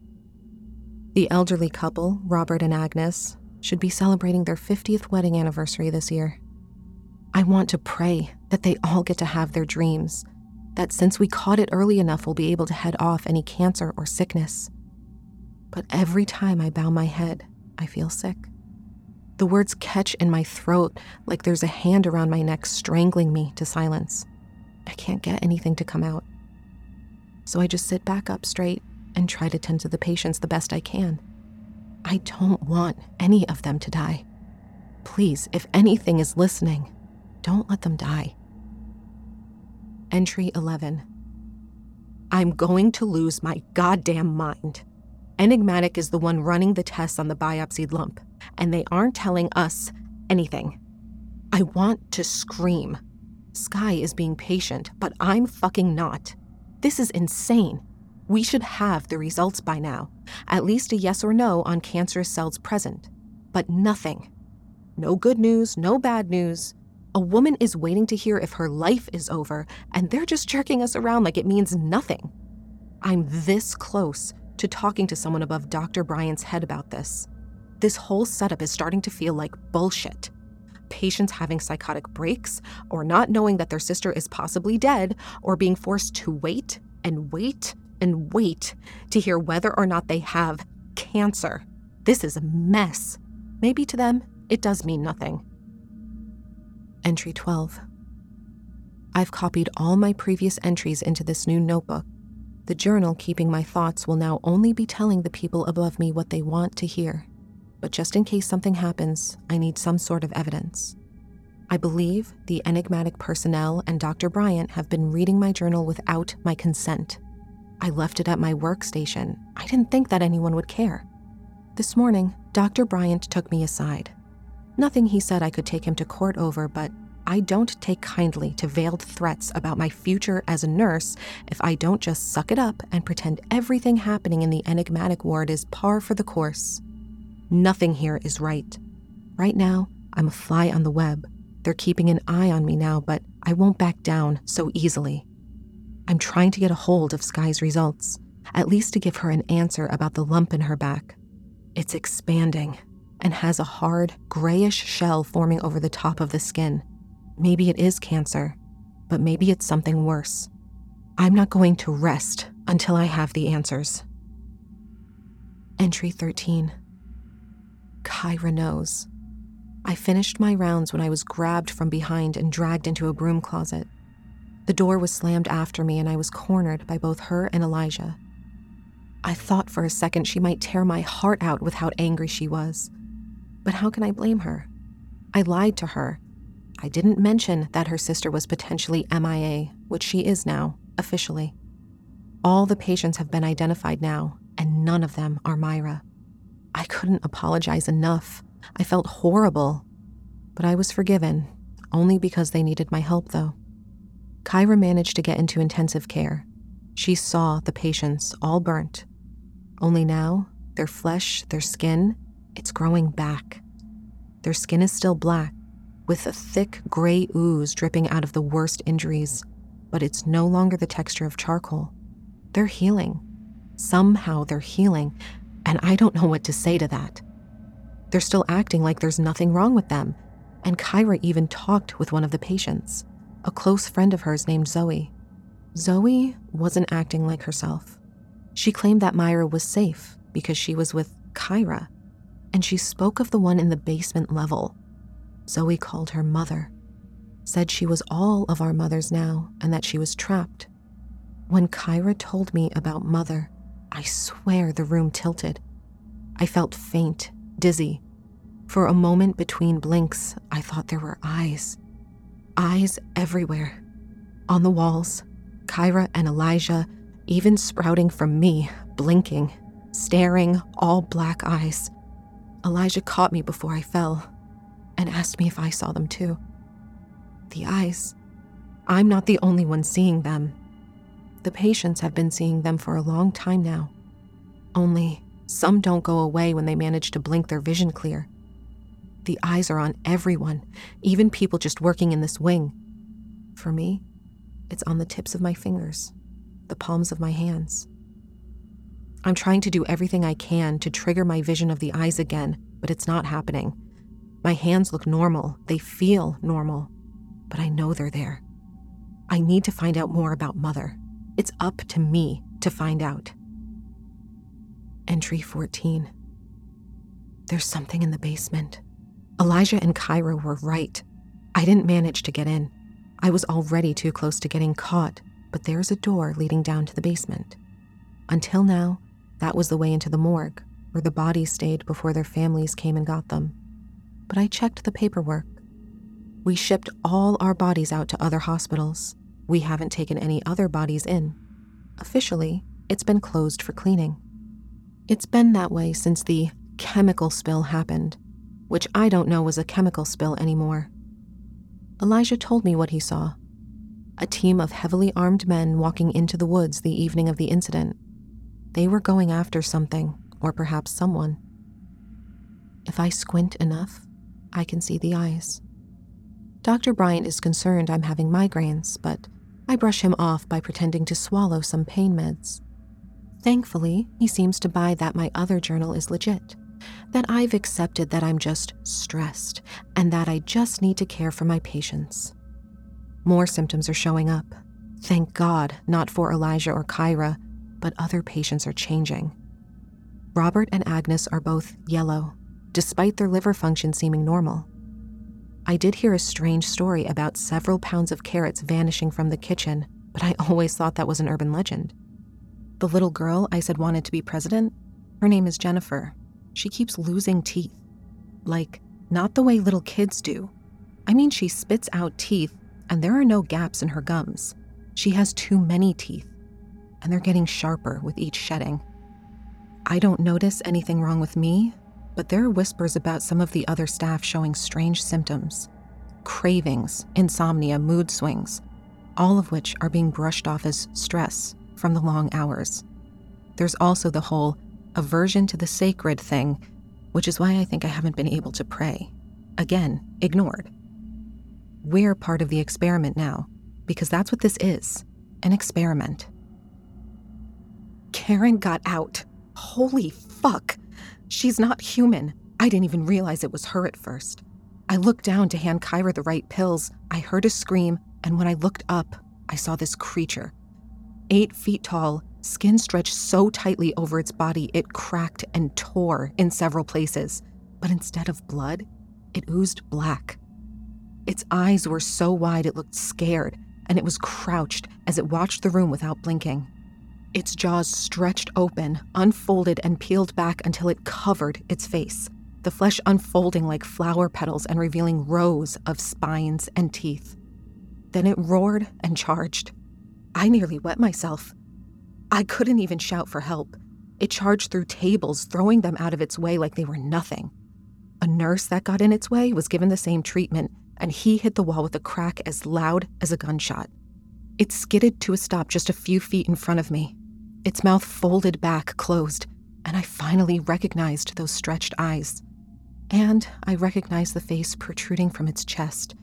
The elderly couple, Robert and Agnes, should be celebrating their 50th wedding anniversary this year. I want to pray that they all get to have their dreams, that since we caught it early enough, we'll be able to head off any cancer or sickness but every time I bow my head, I feel sick. The words catch in my throat like there's a hand around my neck strangling me to silence. I can't get anything to come out. So I just sit back up straight and try to tend to the patients the best I can. I don't want any of them to die. Please, if anything is listening, don't let them die. Entry 11. I'm going to lose my goddamn mind. Enigmatic is the one running the tests on the biopsied lump, and they aren't telling us anything. I want to scream. Sky is being patient, but I'm fucking not. This is insane. We should have the results by now, at least a yes or no on cancerous cells present. But nothing. No good news, no bad news. A woman is waiting to hear if her life is over, and they're just jerking us around like it means nothing. I'm this close to talking to someone above Dr. Bryant's head about this. This whole setup is starting to feel like bullshit. Patients having psychotic breaks, or not knowing that their sister is possibly dead, or being forced to wait and wait and wait to hear whether or not they have cancer. This is a mess. Maybe to them, it does mean nothing. Entry 12. I've copied all my previous entries into this new notebook. The journal keeping my thoughts will now only be telling the people above me what they want to hear. But just in case something happens, I need some sort of evidence. I believe the enigmatic personnel and Dr. Bryant have been reading my journal without my consent. I left it at my workstation. I didn't think that anyone would care. This morning, Dr. Bryant took me aside. Nothing he said I could take him to court over, but I don't take kindly to veiled threats about my future as a nurse if I don't just suck it up and pretend everything happening in the enigmatic ward is par for the course. Nothing here is right. Right now, I'm a fly on the web. They're keeping an eye on me now, but I won't back down so easily. I'm trying to get a hold of Sky's results, at least to give her an answer about the lump in her back. It's expanding and has a hard, grayish shell forming over the top of the skin. Maybe it is cancer, but maybe it's something worse. I'm not going to rest until I have the answers. Entry 13 Kyra knows. I finished my rounds when I was grabbed from behind and dragged into a broom closet. The door was slammed after me, and I was cornered by both her and Elijah. I thought for a second she might tear my heart out with how angry she was. But how can I blame her? I lied to her. I didn't mention that her sister was potentially MIA, which she is now, officially. All the patients have been identified now, and none of them are Myra. I couldn't apologize enough. I felt horrible. But I was forgiven, only because they needed my help, though. Kyra managed to get into intensive care. She saw the patients all burnt. Only now, their flesh, their skin, it's growing back. Their skin is still black, with a thick gray ooze dripping out of the worst injuries, but it's no longer the texture of charcoal. They're healing. Somehow they're healing, and I don't know what to say to that. They're still acting like there's nothing wrong with them, and Kyra even talked with one of the patients, a close friend of hers named Zoe. Zoe wasn't acting like herself. She claimed that Myra was safe because she was with Kyra, and she spoke of the one in the basement level. Zoe called her mother, said she was all of our mothers now and that she was trapped. When Kyra told me about Mother, I swear the room tilted. I felt faint, dizzy. For a moment between blinks, I thought there were eyes. Eyes everywhere. On the walls, Kyra and Elijah, even sprouting from me, blinking, staring, all black eyes. Elijah caught me before I fell and asked me if I saw them too. The eyes. I'm not the only one seeing them. The patients have been seeing them for a long time now. Only some don't go away when they manage to blink their vision clear. The eyes are on everyone, even people just working in this wing. For me, it's on the tips of my fingers, the palms of my hands. I'm trying to do everything I can to trigger my vision of the eyes again, but it's not happening. My hands look normal, they feel normal, but I know they're there. I need to find out more about Mother. It's up to me to find out. Entry 14. There's something in the basement. Elijah and Kyra were right. I didn't manage to get in. I was already too close to getting caught, but there's a door leading down to the basement. Until now, that was the way into the morgue, where the bodies stayed before their families came and got them. But I checked the paperwork. We shipped all our bodies out to other hospitals. We haven't taken any other bodies in. Officially, it's been closed for cleaning. It's been that way since the chemical spill happened, which I don't know was a chemical spill anymore. Elijah told me what he saw a team of heavily armed men walking into the woods the evening of the incident. They were going after something, or perhaps someone. If I squint enough, I can see the eyes. Dr. Bryant is concerned I'm having migraines, but I brush him off by pretending to swallow some pain meds. Thankfully, he seems to buy that my other journal is legit, that I've accepted that I'm just stressed, and that I just need to care for my patients. More symptoms are showing up. Thank God, not for Elijah or Kyra, but other patients are changing. Robert and Agnes are both yellow, despite their liver function seeming normal. I did hear a strange story about several pounds of carrots vanishing from the kitchen, but I always thought that was an urban legend. The little girl I said wanted to be president, her name is Jennifer. She keeps losing teeth. Like, not the way little kids do. I mean, she spits out teeth, and there are no gaps in her gums. She has too many teeth, and they're getting sharper with each shedding. I don't notice anything wrong with me, but there are whispers about some of the other staff showing strange symptoms cravings, insomnia, mood swings, all of which are being brushed off as stress from the long hours. There's also the whole aversion to the sacred thing, which is why I think I haven't been able to pray. Again, ignored. We're part of the experiment now, because that's what this is an experiment. Karen got out. Holy fuck. She's not human. I didn't even realize it was her at first. I looked down to hand Kyra the right pills. I heard a scream, and when I looked up, I saw this creature. Eight feet tall, skin stretched so tightly over its body it cracked and tore in several places. But instead of blood, it oozed black. Its eyes were so wide it looked scared, and it was crouched as it watched the room without blinking. Its jaws stretched open, unfolded, and peeled back until it covered its face, the flesh unfolding like flower petals and revealing rows of spines and teeth. Then it roared and charged. I nearly wet myself. I couldn't even shout for help. It charged through tables, throwing them out of its way like they were nothing. A nurse that got in its way was given the same treatment, and he hit the wall with a crack as loud as a gunshot. It skidded to a stop just a few feet in front of me, its mouth folded back, closed, and I finally recognized those stretched eyes. And I recognized the face protruding from its chest,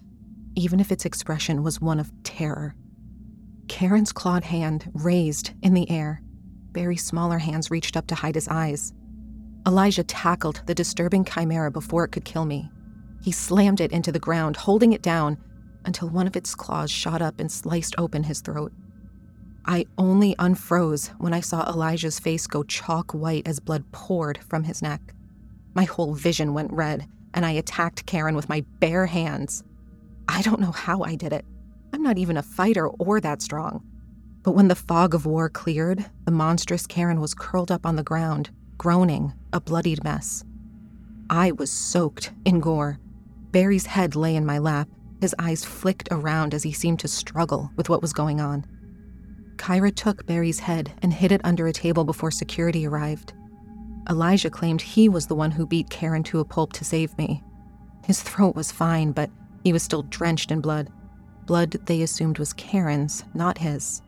even if its expression was one of terror. Karen's clawed hand raised in the air. Barry's smaller hands reached up to hide his eyes. Elijah tackled the disturbing chimera before it could kill me. He slammed it into the ground, holding it down until one of its claws shot up and sliced open his throat. I only unfroze when I saw Elijah's face go chalk white as blood poured from his neck. My whole vision went red, and I attacked Karen with my bare hands. I don't know how I did it. I'm not even a fighter or that strong. But when the fog of war cleared, the monstrous Karen was curled up on the ground, groaning, a bloodied mess. I was soaked in gore. Barry's head lay in my lap, his eyes flicked around as he seemed to struggle with what was going on. Kyra took Barry's head and hid it under a table before security arrived. Elijah claimed he was the one who beat Karen to a pulp to save me. His throat was fine, but he was still drenched in blood. Blood they assumed was Karen's, not his.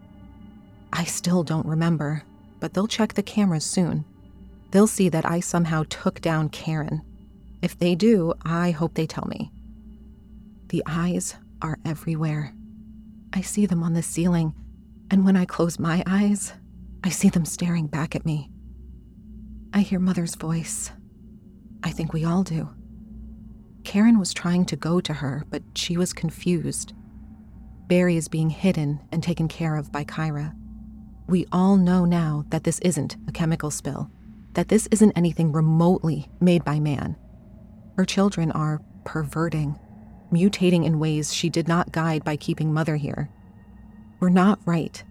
I still don't remember, but they'll check the cameras soon. They'll see that I somehow took down Karen. If they do, I hope they tell me. The eyes are everywhere. I see them on the ceiling and when I close my eyes, I see them staring back at me. I hear Mother's voice. I think we all do. Karen was trying to go to her, but she was confused. Barry is being hidden and taken care of by Kyra. We all know now that this isn't a chemical spill, that this isn't anything remotely made by man. Her children are perverting, mutating in ways she did not guide by keeping Mother here. We're not right.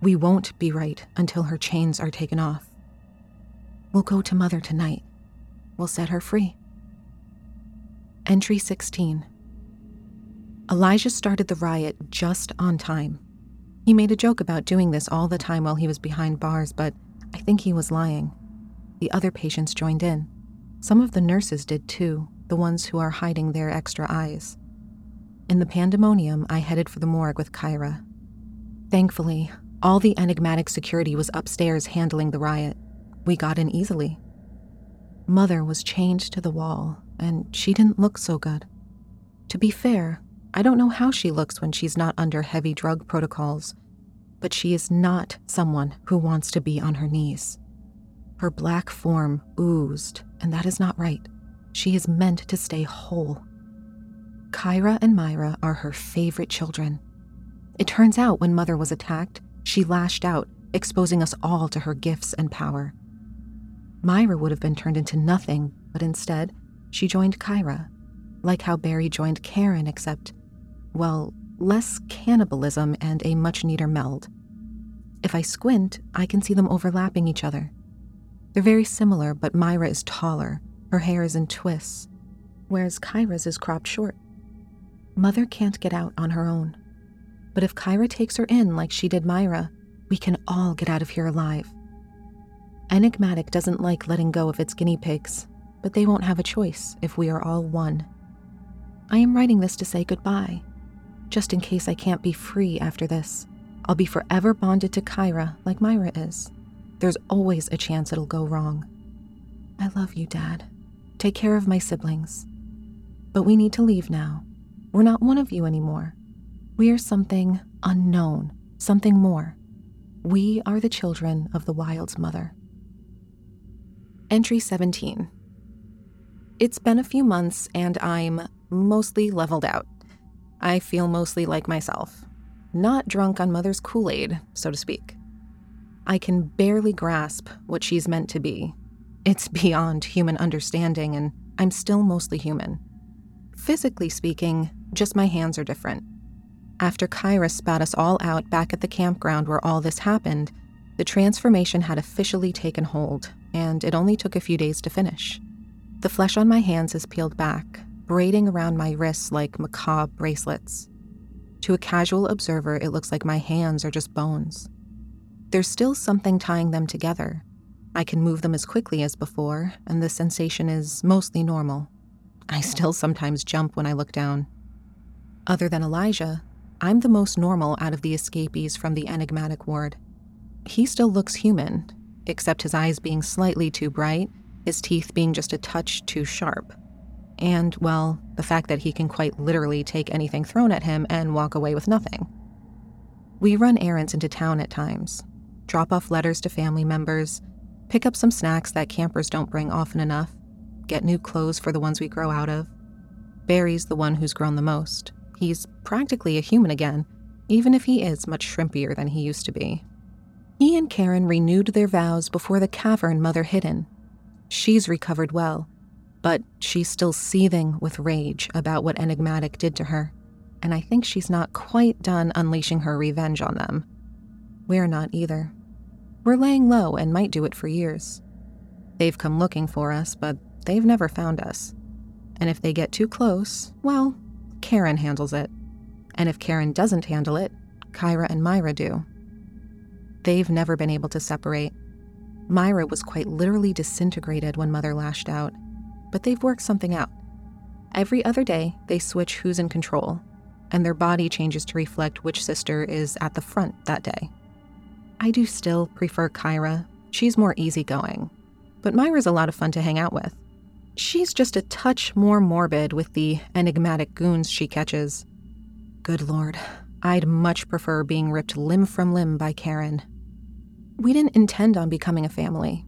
We won't be right until her chains are taken off. We'll go to Mother tonight. We'll set her free. Entry 16. Elijah started the riot just on time. He made a joke about doing this all the time while he was behind bars, but I think he was lying. The other patients joined in. Some of the nurses did too, the ones who are hiding their extra eyes. In the pandemonium, I headed for the morgue with Kyra. Thankfully, all the enigmatic security was upstairs handling the riot. We got in easily. Mother was chained to the wall, and she didn't look so good. To be fair, I don't know how she looks when she's not under heavy drug protocols, but she is not someone who wants to be on her knees. Her black form oozed, and that is not right. She is meant to stay whole. Kyra and Myra are her favorite children. It turns out when Mother was attacked, she lashed out, exposing us all to her gifts and power. Myra would have been turned into nothing, but instead, she joined Kyra, like how Barry joined Karen, except, well, less cannibalism and a much neater meld. If I squint, I can see them overlapping each other. They're very similar, but Myra is taller, her hair is in twists, whereas Kyra's is cropped short. Mother can't get out on her own. But if Kyra takes her in like she did Myra, we can all get out of here alive. Enigmatic doesn't like letting go of its guinea pigs, but they won't have a choice if we are all one. I am writing this to say goodbye, just in case I can't be free after this. I'll be forever bonded to Kyra like Myra is. There's always a chance it'll go wrong. I love you, Dad. Take care of my siblings. But we need to leave now. We're not one of you anymore. We are something unknown, something more. We are the children of the wild's mother. Entry 17. It's been a few months and I'm mostly leveled out. I feel mostly like myself, not drunk on mother's Kool Aid, so to speak. I can barely grasp what she's meant to be. It's beyond human understanding, and I'm still mostly human. Physically speaking, just my hands are different. After Kyra spat us all out back at the campground where all this happened, the transformation had officially taken hold, and it only took a few days to finish. The flesh on my hands is peeled back, braiding around my wrists like macabre bracelets. To a casual observer, it looks like my hands are just bones. There's still something tying them together. I can move them as quickly as before, and the sensation is mostly normal. I still sometimes jump when I look down. Other than Elijah, I'm the most normal out of the escapees from the enigmatic ward. He still looks human, except his eyes being slightly too bright, his teeth being just a touch too sharp. And, well, the fact that he can quite literally take anything thrown at him and walk away with nothing. We run errands into town at times, drop off letters to family members, pick up some snacks that campers don't bring often enough, get new clothes for the ones we grow out of. Barry's the one who's grown the most. He's practically a human again, even if he is much shrimpier than he used to be. He and Karen renewed their vows before the cavern Mother hid in. She's recovered well, but she's still seething with rage about what Enigmatic did to her, and I think she's not quite done unleashing her revenge on them. We're not either. We're laying low and might do it for years. They've come looking for us, but they've never found us. And if they get too close, well, Karen handles it. And if Karen doesn't handle it, Kyra and Myra do. They've never been able to separate. Myra was quite literally disintegrated when Mother lashed out, but they've worked something out. Every other day, they switch who's in control, and their body changes to reflect which sister is at the front that day. I do still prefer Kyra. She's more easygoing, but Myra's a lot of fun to hang out with. She's just a touch more morbid with the enigmatic goons she catches. Good lord, I'd much prefer being ripped limb from limb by Karen. We didn't intend on becoming a family.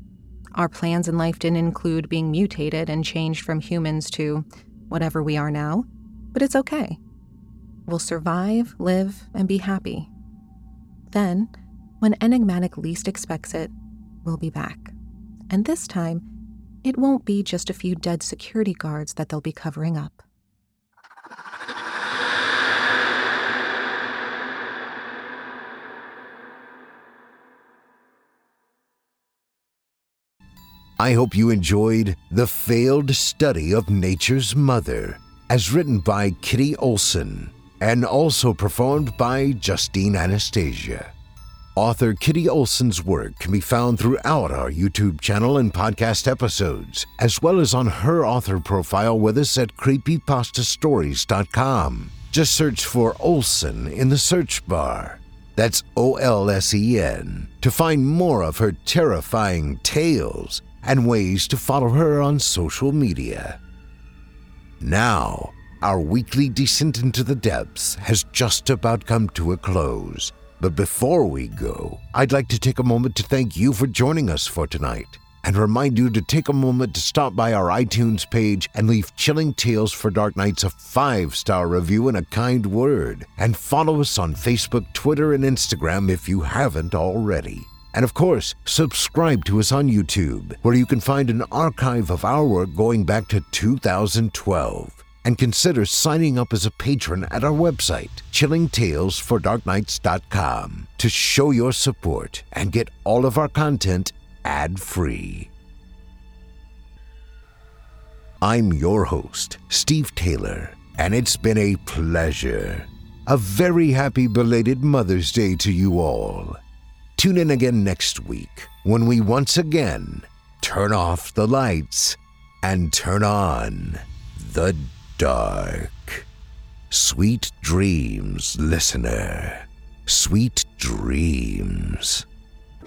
Our plans in life didn't include being mutated and changed from humans to whatever we are now, but it's okay. We'll survive, live, and be happy. Then, when Enigmatic least expects it, we'll be back. And this time, it won't be just a few dead security guards that they'll be covering up. I hope you enjoyed The Failed Study of Nature's Mother as written by Kitty Olsen and also performed by Justine Anastasia. Author Kitty Olsen's work can be found throughout our YouTube channel and podcast episodes, as well as on her author profile with us at creepypastastories.com. Just search for Olson in the search bar. That's O L S E N to find more of her terrifying tales and ways to follow her on social media. Now, our weekly descent into the depths has just about come to a close. But before we go, I'd like to take a moment to thank you for joining us for tonight and remind you to take a moment to stop by our iTunes page and leave Chilling Tales for Dark Nights a five star review and a kind word. And follow us on Facebook, Twitter, and Instagram if you haven't already. And of course, subscribe to us on YouTube, where you can find an archive of our work going back to 2012. And consider signing up as a patron at our website, chillingtalesfordarknights.com, to show your support and get all of our content ad free. I'm your host, Steve Taylor, and it's been a pleasure. A very happy belated Mother's Day to you all. Tune in again next week when we once again turn off the lights and turn on the dark. Sweet dreams, listener. Sweet dreams.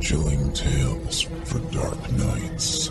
Chilling tales for dark nights.